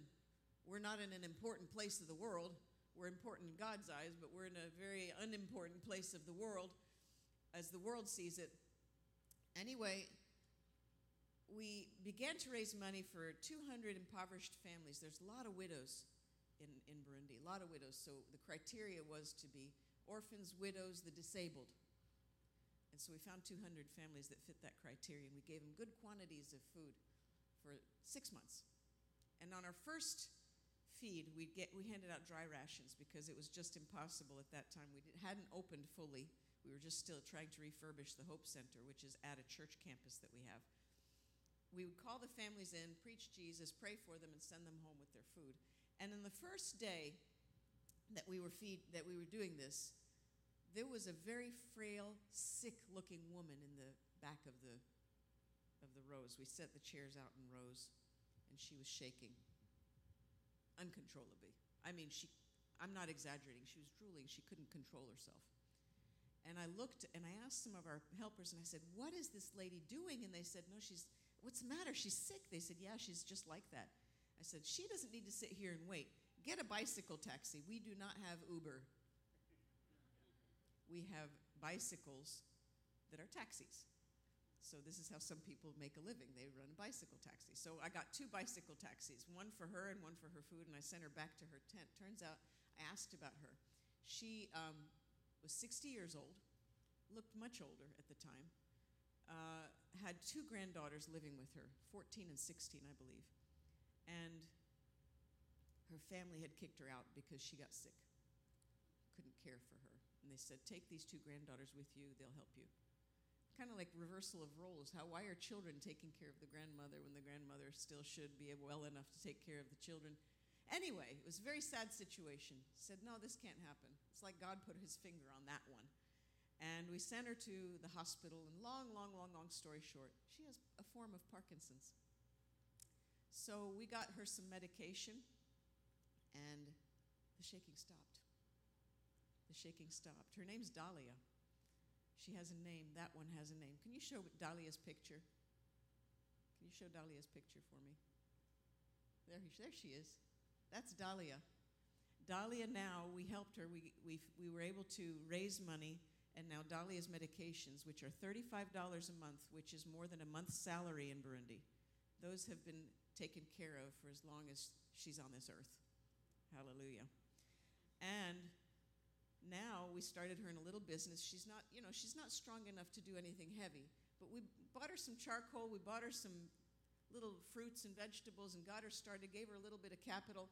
we're not in an important place of the world. We're important in God's eyes, but we're in a very unimportant place of the world as the world sees it. Anyway, we began to raise money for 200 impoverished families. There's a lot of widows in, in Burundi, a lot of widows. So the criteria was to be orphans, widows, the disabled. And so we found 200 families that fit that criteria, and we gave them good quantities of food for six months. And on our first feed, we get we handed out dry rations because it was just impossible at that time. We hadn't opened fully. We were just still trying to refurbish the Hope Center, which is at a church campus that we have. We would call the families in, preach Jesus, pray for them, and send them home with their food. And in the first day that we were feed that we were doing this, there was a very frail, sick-looking woman in the back of the of the rows. We set the chairs out in rows, and she was shaking uncontrollably. I mean, she I'm not exaggerating. She was drooling. She couldn't control herself. And I looked and I asked some of our helpers and I said, "What is this lady doing?" And they said, "No, she's what's the matter? She's sick." They said, "Yeah, she's just like that." I said, "She doesn't need to sit here and wait. Get a bicycle taxi. We do not have Uber we have bicycles that are taxis. So this is how some people make a living. They run a bicycle taxis. So I got two bicycle taxis, one for her and one for her food, and I sent her back to her tent. Turns out I asked about her. She um, was 60 years old, looked much older at the time, uh, had two granddaughters living with her, 14 and 16, I believe. And her family had kicked her out because she got sick, couldn't care for. And they said, Take these two granddaughters with you, they'll help you. Kind of like reversal of roles. How, why are children taking care of the grandmother when the grandmother still should be well enough to take care of the children? Anyway, it was a very sad situation. Said, No, this can't happen. It's like God put his finger on that one. And we sent her to the hospital, and long, long, long, long story short, she has a form of Parkinson's. So we got her some medication, and the shaking stopped. Shaking stopped. Her name's Dahlia. She has a name. That one has a name. Can you show Dahlia's picture? Can you show Dahlia's picture for me? There, there she is. That's Dahlia. Dahlia now, we helped her. We, we, we were able to raise money and now Dahlia's medications, which are $35 a month, which is more than a month's salary in Burundi, those have been taken care of for as long as she's on this earth. Hallelujah. And now we started her in a little business. She's not, you know, she's not strong enough to do anything heavy, but we bought her some charcoal, we bought her some little fruits and vegetables and got her started, gave her a little bit of capital.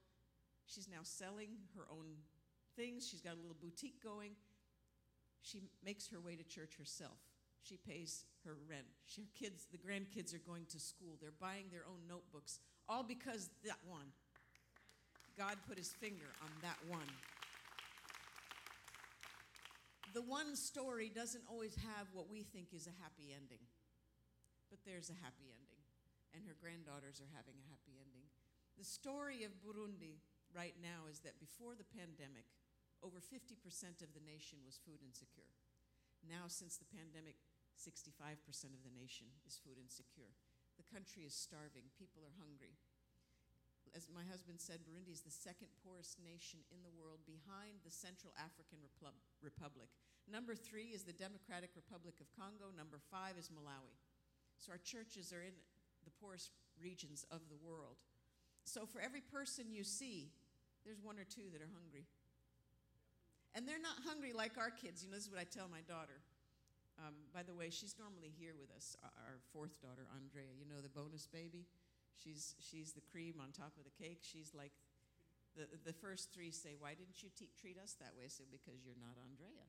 She's now selling her own things. She's got a little boutique going. She makes her way to church herself. She pays her rent. She, her kids, the grandkids are going to school. They're buying their own notebooks, all because that one. God put his finger on that one. The one story doesn't always have what we think is a happy ending, but there's a happy ending, and her granddaughters are having a happy ending. The story of Burundi right now is that before the pandemic, over 50% of the nation was food insecure. Now, since the pandemic, 65% of the nation is food insecure. The country is starving, people are hungry. As my husband said, Burundi is the second poorest nation in the world behind the Central African Repub- Republic. Number three is the Democratic Republic of Congo. Number five is Malawi. So our churches are in the poorest regions of the world. So for every person you see, there's one or two that are hungry. And they're not hungry like our kids. You know, this is what I tell my daughter. Um, by the way, she's normally here with us, our fourth daughter, Andrea. You know, the bonus baby? She's, she's the cream on top of the cake. She's like, the, the first three say, Why didn't you te- treat us that way? I said, Because you're not Andrea.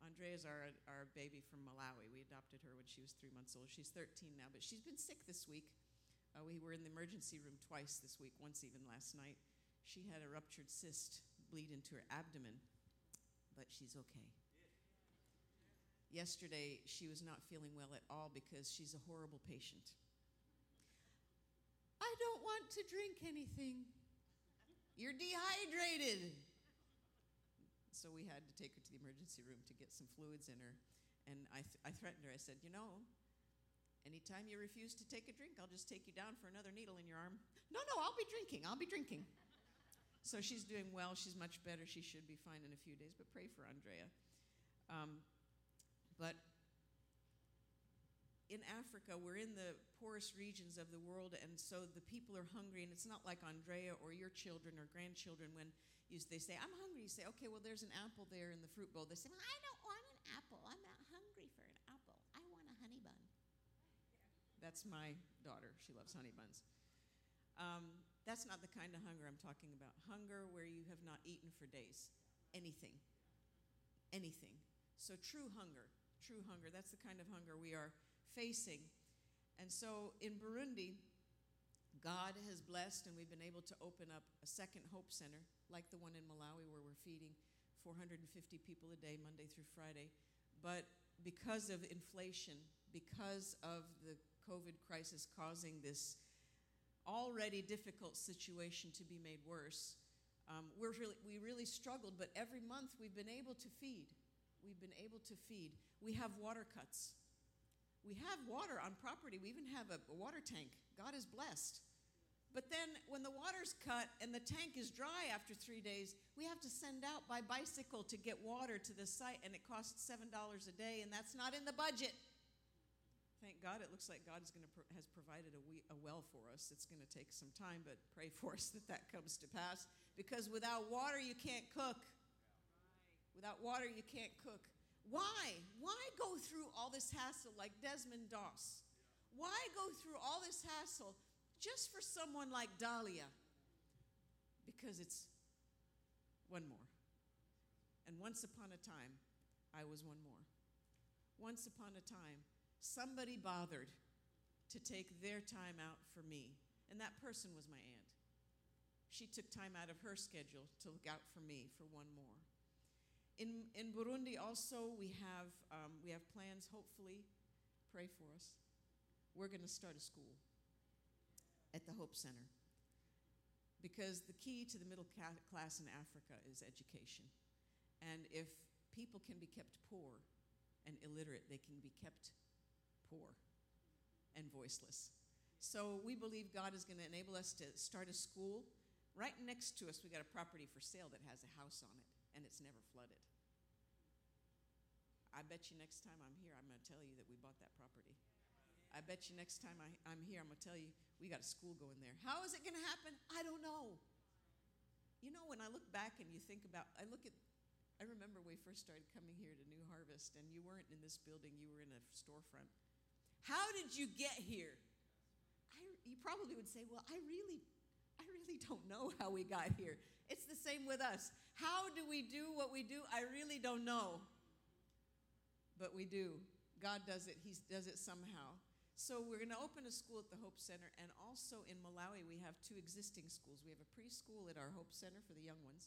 Andrea's our, our baby from Malawi. We adopted her when she was three months old. She's 13 now, but she's been sick this week. Uh, we were in the emergency room twice this week, once even last night. She had a ruptured cyst bleed into her abdomen, but she's okay. Yesterday, she was not feeling well at all because she's a horrible patient. I don't want to drink anything. You're dehydrated. So we had to take her to the emergency room to get some fluids in her. And I, th- I threatened her. I said, You know, anytime you refuse to take a drink, I'll just take you down for another needle in your arm. No, no, I'll be drinking. I'll be drinking. So she's doing well. She's much better. She should be fine in a few days, but pray for Andrea. Um, but in Africa, we're in the poorest regions of the world, and so the people are hungry. And it's not like Andrea or your children or grandchildren when you, they say, I'm hungry. You say, okay, well, there's an apple there in the fruit bowl. They say, well, I don't want an apple. I'm not hungry for an apple. I want a honey bun. That's my daughter. She loves honey buns. Um, that's not the kind of hunger I'm talking about. Hunger where you have not eaten for days. Anything. Anything. So, true hunger. True hunger. That's the kind of hunger we are facing. And so, in Burundi, God has blessed, and we've been able to open up a second Hope Center, like the one in Malawi, where we're feeding 450 people a day, Monday through Friday. But because of inflation, because of the COVID crisis causing this already difficult situation to be made worse. Um, we're really, we really struggled, but every month we've been able to feed. We've been able to feed. We have water cuts. We have water on property. We even have a, a water tank. God is blessed. But then when the water's cut and the tank is dry after three days, we have to send out by bicycle to get water to the site, and it costs $7 a day, and that's not in the budget. Thank God, it looks like God is going to pro- has provided a, we, a well for us. It's going to take some time, but pray for us that that comes to pass. Because without water, you can't cook. Without water, you can't cook. Why? Why go through all this hassle like Desmond Doss? Why go through all this hassle just for someone like Dahlia? Because it's one more. And once upon a time, I was one more. Once upon a time, somebody bothered to take their time out for me, and that person was my aunt. She took time out of her schedule to look out for me for one more. In, in Burundi, also, we have, um, we have plans, hopefully, pray for us. We're going to start a school at the Hope Center because the key to the middle class in Africa is education. And if people can be kept poor and illiterate, they can be kept poor and voiceless. So we believe God is going to enable us to start a school. Right next to us, we got a property for sale that has a house on it, and it's never flooded. I bet you next time I'm here, I'm going to tell you that we bought that property. I bet you next time I, I'm here, I'm going to tell you we got a school going there. How is it going to happen? I don't know. You know, when I look back and you think about, I look at, I remember we first started coming here to New Harvest, and you weren't in this building, you were in a storefront. How did you get here? I, you probably would say, well, I really, I really don't know how we got here. It's the same with us. How do we do what we do? I really don't know. But we do. God does it. He does it somehow. So we're going to open a school at the Hope Center, and also in Malawi we have two existing schools. We have a preschool at our Hope Center for the young ones,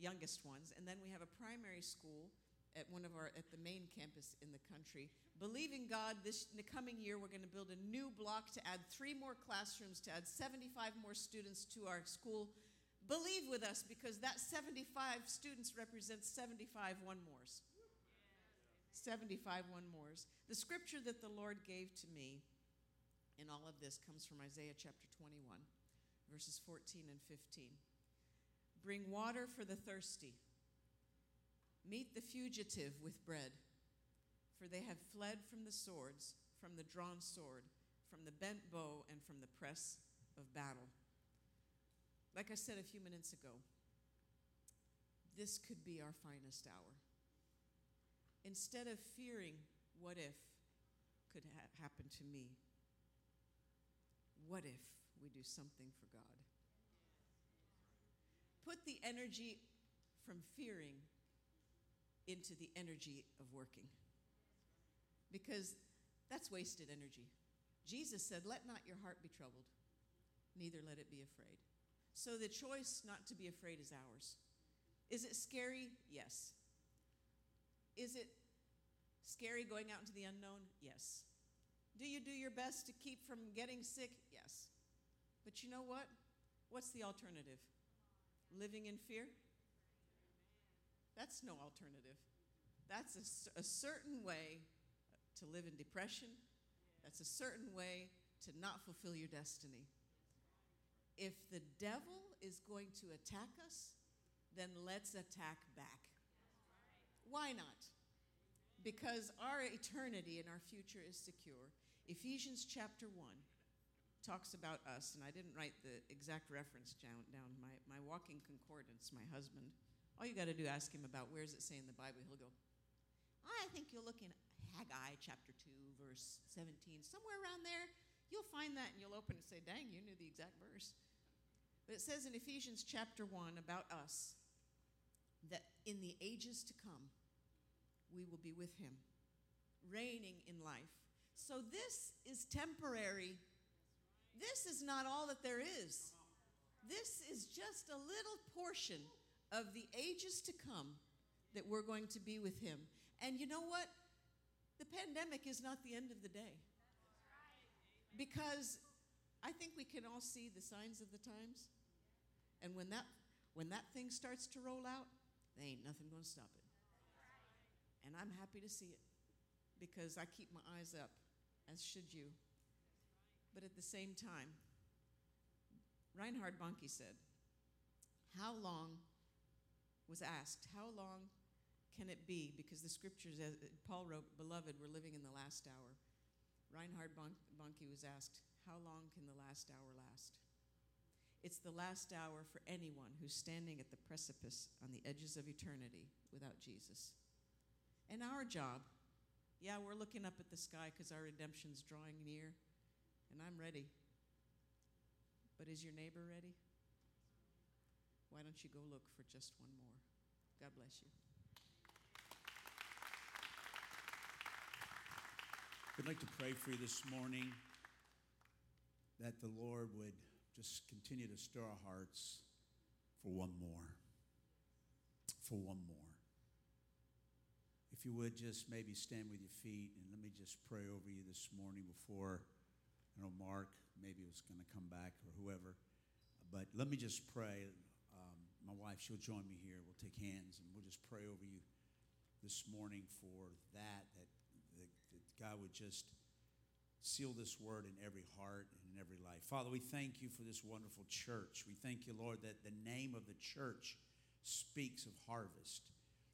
youngest ones, and then we have a primary school at one of our at the main campus in the country. Believing God, this in the coming year we're going to build a new block to add three more classrooms, to add 75 more students to our school. Believe with us because that 75 students represents 75 one mores. 75 one mores. The scripture that the Lord gave to me in all of this comes from Isaiah chapter 21, verses 14 and 15. Bring water for the thirsty, meet the fugitive with bread, for they have fled from the swords, from the drawn sword, from the bent bow, and from the press of battle. Like I said a few minutes ago, this could be our finest hour instead of fearing what if could ha- happen to me, what if we do something for God? Put the energy from fearing into the energy of working. Because that's wasted energy. Jesus said, Let not your heart be troubled, neither let it be afraid. So the choice not to be afraid is ours. Is it scary? Yes. Is it scary going out into the unknown? Yes. Do you do your best to keep from getting sick? Yes. But you know what? What's the alternative? Living in fear? That's no alternative. That's a, a certain way to live in depression. That's a certain way to not fulfill your destiny. If the devil is going to attack us, then let's attack back. Why not? Because our eternity and our future is secure. Ephesians chapter 1 talks about us, and I didn't write the exact reference down, down my, my walking concordance, my husband. All you got to do ask him about where does it say in the Bible. He'll go, I think you'll look in Haggai chapter 2, verse 17, somewhere around there. You'll find that and you'll open and say, dang, you knew the exact verse. But it says in Ephesians chapter 1 about us that in the ages to come, we will be with him, reigning in life. So this is temporary. This is not all that there is. This is just a little portion of the ages to come that we're going to be with him. And you know what? The pandemic is not the end of the day. Because I think we can all see the signs of the times. And when that when that thing starts to roll out, there ain't nothing going to stop it. And I'm happy to see it because I keep my eyes up, as should you. But at the same time, Reinhard Bonnke said, How long was asked, How long can it be? Because the scriptures, as Paul wrote, Beloved, we're living in the last hour. Reinhard Bonnke was asked, How long can the last hour last? It's the last hour for anyone who's standing at the precipice on the edges of eternity without Jesus. And our job, yeah, we're looking up at the sky because our redemption's drawing near, and I'm ready. But is your neighbor ready? Why don't you go look for just one more? God bless you. I'd like to pray for you this morning that the Lord would just continue to stir our hearts for one more. For one more. If you would just maybe stand with your feet and let me just pray over you this morning before, I know Mark maybe was going to come back or whoever. But let me just pray. Um, my wife, she'll join me here. We'll take hands and we'll just pray over you this morning for that, that, that, that God would just seal this word in every heart and in every life. Father, we thank you for this wonderful church. We thank you, Lord, that the name of the church speaks of harvest.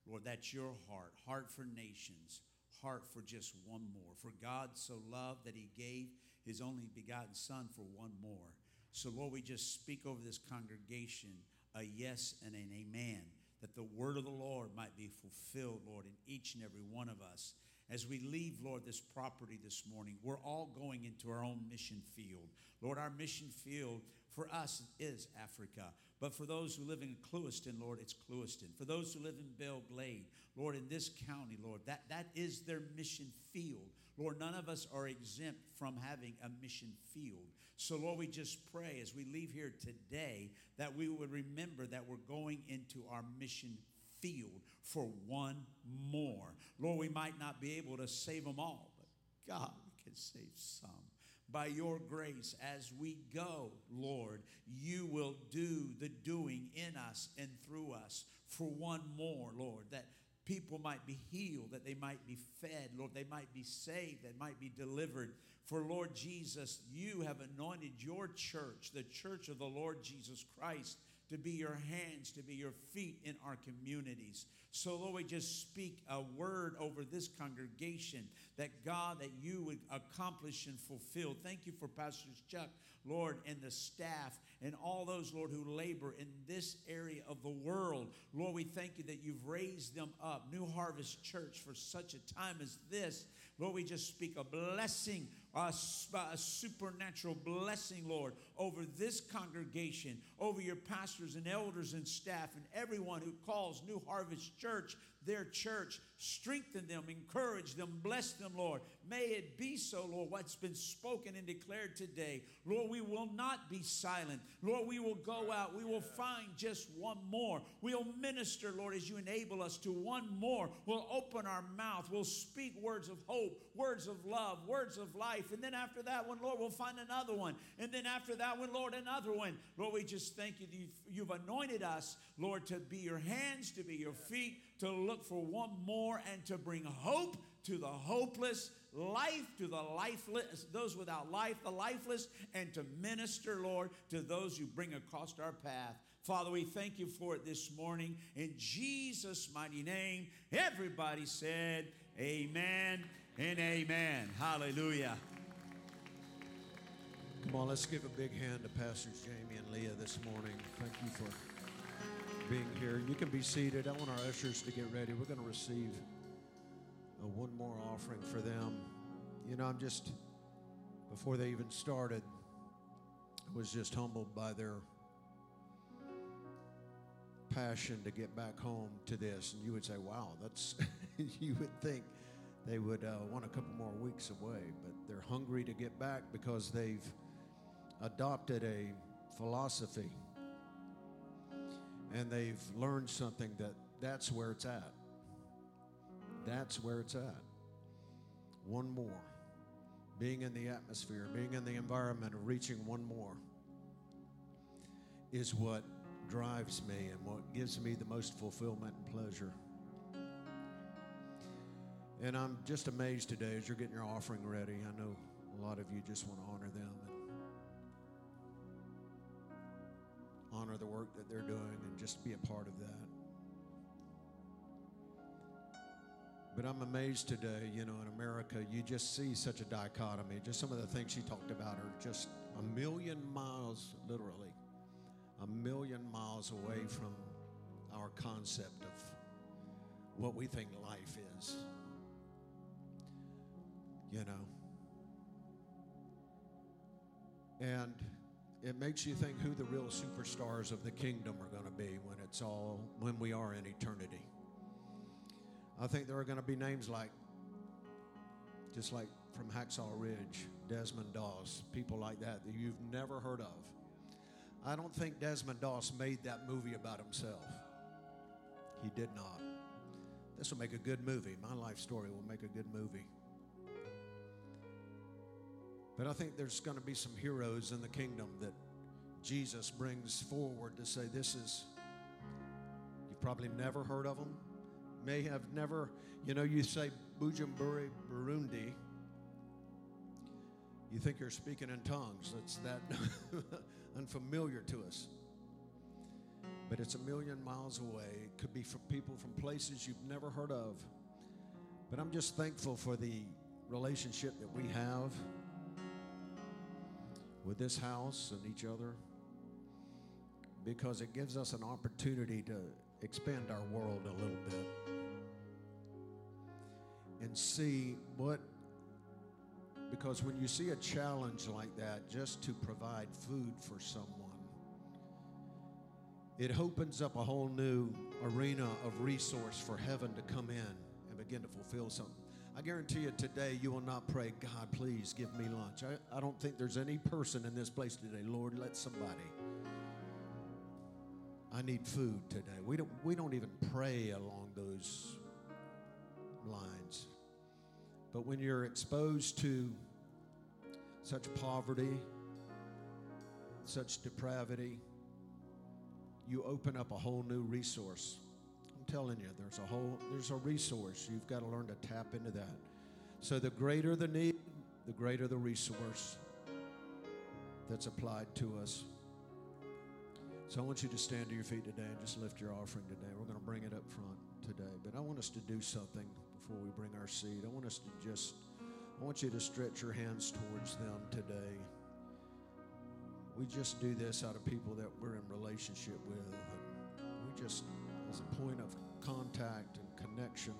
Lord, that's your heart, heart for nations, heart for just one more. For God so loved that he gave his only begotten Son for one more. So, Lord, we just speak over this congregation a yes and an amen, that the word of the Lord might be fulfilled, Lord, in each and every one of us. As we leave, Lord, this property this morning, we're all going into our own mission field. Lord, our mission field for us is Africa. But for those who live in Clewiston, Lord, it's Clewiston. For those who live in Belle Glade, Lord, in this county, Lord, that, that is their mission field. Lord, none of us are exempt from having a mission field. So, Lord, we just pray as we leave here today that we would remember that we're going into our mission field for one more. Lord, we might not be able to save them all, but God, we can save some. By your grace, as we go, Lord, you will do the doing in us and through us for one more, Lord, that people might be healed, that they might be fed, Lord, they might be saved, they might be delivered. For Lord Jesus, you have anointed your church, the church of the Lord Jesus Christ, to be your hands, to be your feet in our communities. So, Lord, we just speak a word over this congregation that God, that you would accomplish and fulfill. Thank you for Pastors Chuck, Lord, and the staff and all those, Lord, who labor in this area of the world. Lord, we thank you that you've raised them up, New Harvest Church, for such a time as this. Lord, we just speak a blessing, a, a, supernatural blessing, Lord, over this congregation, over your pastors and elders and staff, and everyone who calls New Harvest Church their church. Strengthen them, encourage them, bless them, Lord. May it be so, Lord, what's been spoken and declared today. Lord, we will not be silent. Lord, we will go out. We will find just one more. We'll minister, Lord, as you enable us to one more. We'll open our mouth. We'll speak words of hope, words of love, words of life. And then after that one, Lord, we'll find another one. And then after that one, Lord, another one. Lord, we just thank you. You've anointed us, Lord, to be your hands, to be your feet, to look for one more, and to bring hope to the hopeless, life to the lifeless, those without life, the lifeless, and to minister, Lord, to those you bring across our path. Father, we thank you for it this morning. In Jesus' mighty name, everybody said, Amen and Amen. Hallelujah. Come on, let's give a big hand to Pastors Jamie and Leah this morning. Thank you for being here. You can be seated. I want our ushers to get ready. We're going to receive one more offering for them. You know, I'm just, before they even started, I was just humbled by their passion to get back home to this. And you would say, wow, that's, you would think they would uh, want a couple more weeks away, but they're hungry to get back because they've adopted a philosophy and they've learned something that that's where it's at. That's where it's at. One more. Being in the atmosphere, being in the environment of reaching one more is what drives me and what gives me the most fulfillment and pleasure. And I'm just amazed today as you're getting your offering ready. I know a lot of you just want to honor them. Honor the work that they're doing and just be a part of that. But I'm amazed today, you know, in America, you just see such a dichotomy. Just some of the things she talked about are just a million miles, literally, a million miles away from our concept of what we think life is. You know? And it makes you think who the real superstars of the kingdom are going to be when it's all, when we are in eternity. I think there are going to be names like, just like from Hacksaw Ridge, Desmond Doss, people like that that you've never heard of. I don't think Desmond Doss made that movie about himself. He did not. This will make a good movie. My life story will make a good movie. But I think there's going to be some heroes in the kingdom that Jesus brings forward to say, This is, you've probably never heard of them, may have never, you know, you say Bujumburi, Burundi, you think you're speaking in tongues. It's that unfamiliar to us. But it's a million miles away. It could be from people from places you've never heard of. But I'm just thankful for the relationship that we have with this house and each other because it gives us an opportunity to expand our world a little bit and see what because when you see a challenge like that just to provide food for someone it opens up a whole new arena of resource for heaven to come in and begin to fulfill something I guarantee you today you will not pray, God, please give me lunch. I, I don't think there's any person in this place today, Lord, let somebody. I need food today. We don't, we don't even pray along those lines. But when you're exposed to such poverty, such depravity, you open up a whole new resource I'm telling you, there's a whole there's a resource. You've got to learn to tap into that. So the greater the need, the greater the resource that's applied to us. So I want you to stand to your feet today and just lift your offering today. We're going to bring it up front today. But I want us to do something before we bring our seed. I want us to just I want you to stretch your hands towards them today. We just do this out of people that we're in relationship with. We just as a point of contact and connection.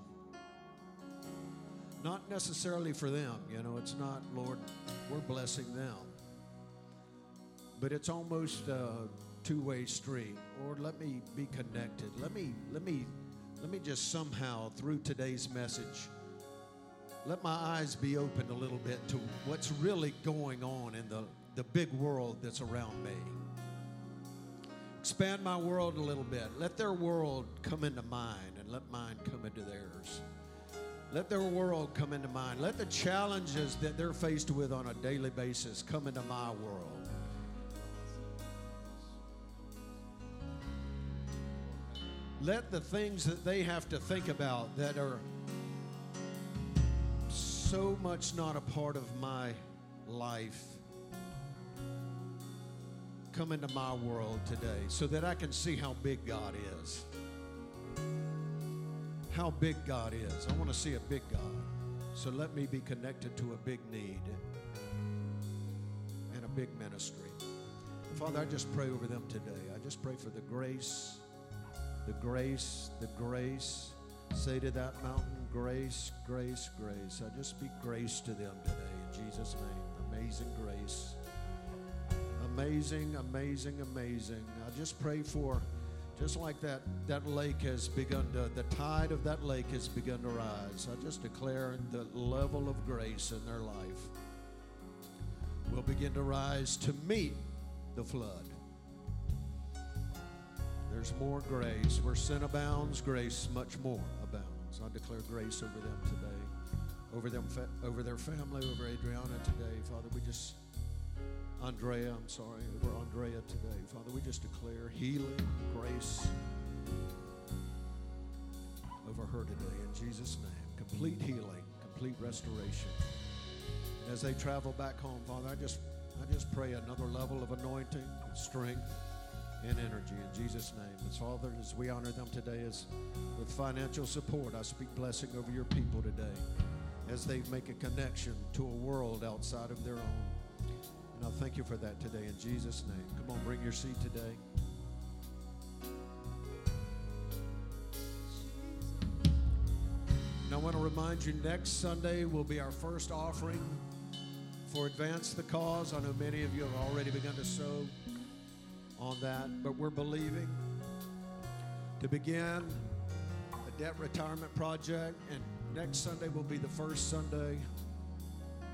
Not necessarily for them, you know, it's not, Lord, we're blessing them. But it's almost a two-way street. Lord, let me be connected. Let me, let me, let me just somehow, through today's message, let my eyes be opened a little bit to what's really going on in the, the big world that's around me expand my world a little bit. Let their world come into mine and let mine come into theirs. Let their world come into mine. Let the challenges that they're faced with on a daily basis come into my world. Let the things that they have to think about that are so much not a part of my life come into my world today so that I can see how big God is. How big God is. I want to see a big God. So let me be connected to a big need and a big ministry. Father, I just pray over them today. I just pray for the grace, the grace, the grace. Say to that mountain, grace, grace, grace. I just speak grace to them today in Jesus' name. Amazing grace amazing, amazing, amazing. I just pray for, just like that, that lake has begun to, the tide of that lake has begun to rise. I just declare the level of grace in their life will begin to rise to meet the flood. There's more grace. Where sin abounds, grace much more abounds. I declare grace over them today, over them, over their family, over Adriana today. Father, we just Andrea, I'm sorry, over Andrea today. Father, we just declare healing, grace over her today in Jesus' name. Complete healing, complete restoration. As they travel back home, Father, I just I just pray another level of anointing, strength and energy in Jesus' name. As Father, as we honor them today as with financial support, I speak blessing over your people today as they make a connection to a world outside of their own. And I thank you for that today in Jesus' name. Come on, bring your seat today. And I want to remind you next Sunday will be our first offering for Advance the Cause. I know many of you have already begun to sow on that, but we're believing to begin a debt retirement project, and next Sunday will be the first Sunday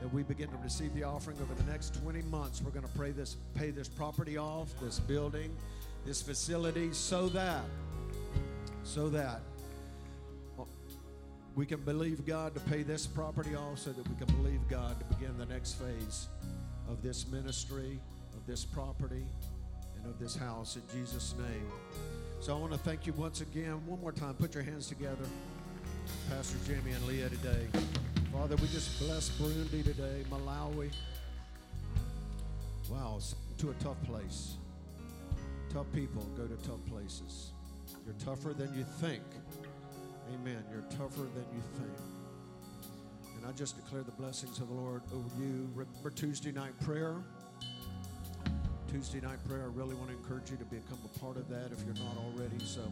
that we begin to receive the offering over the next 20 months. We're going to pay this, pay this property off, this building, this facility, so that, so that we can believe God to pay this property off so that we can believe God to begin the next phase of this ministry, of this property, and of this house in Jesus' name. So I want to thank you once again. One more time, put your hands together. Pastor Jamie and Leah today. Father, we just bless Burundi today, Malawi. Wow, to a tough place. Tough people go to tough places. You're tougher than you think. Amen. You're tougher than you think. And I just declare the blessings of the Lord over you. Remember Tuesday night prayer. Tuesday night prayer. I really want to encourage you to become a part of that if you're not already. So,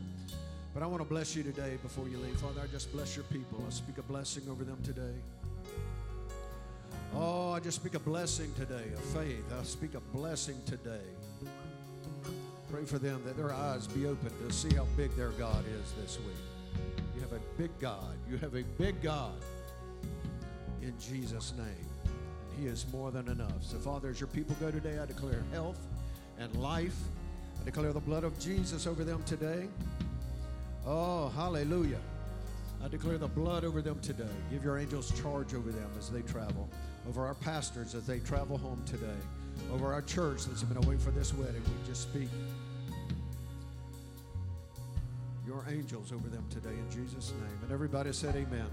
but I want to bless you today before you leave. Father, I just bless your people. I speak a blessing over them today. Oh, I just speak a blessing today, of faith. I speak a blessing today. Pray for them that their eyes be open to see how big their God is this week. You have a big God. You have a big God in Jesus' name. He is more than enough. So, Father, as your people go today, I declare health and life. I declare the blood of Jesus over them today. Oh, hallelujah. I declare the blood over them today. Give your angels charge over them as they travel, over our pastors as they travel home today, over our church that's been away for this wedding. We just speak your angels over them today in Jesus' name. And everybody said, Amen.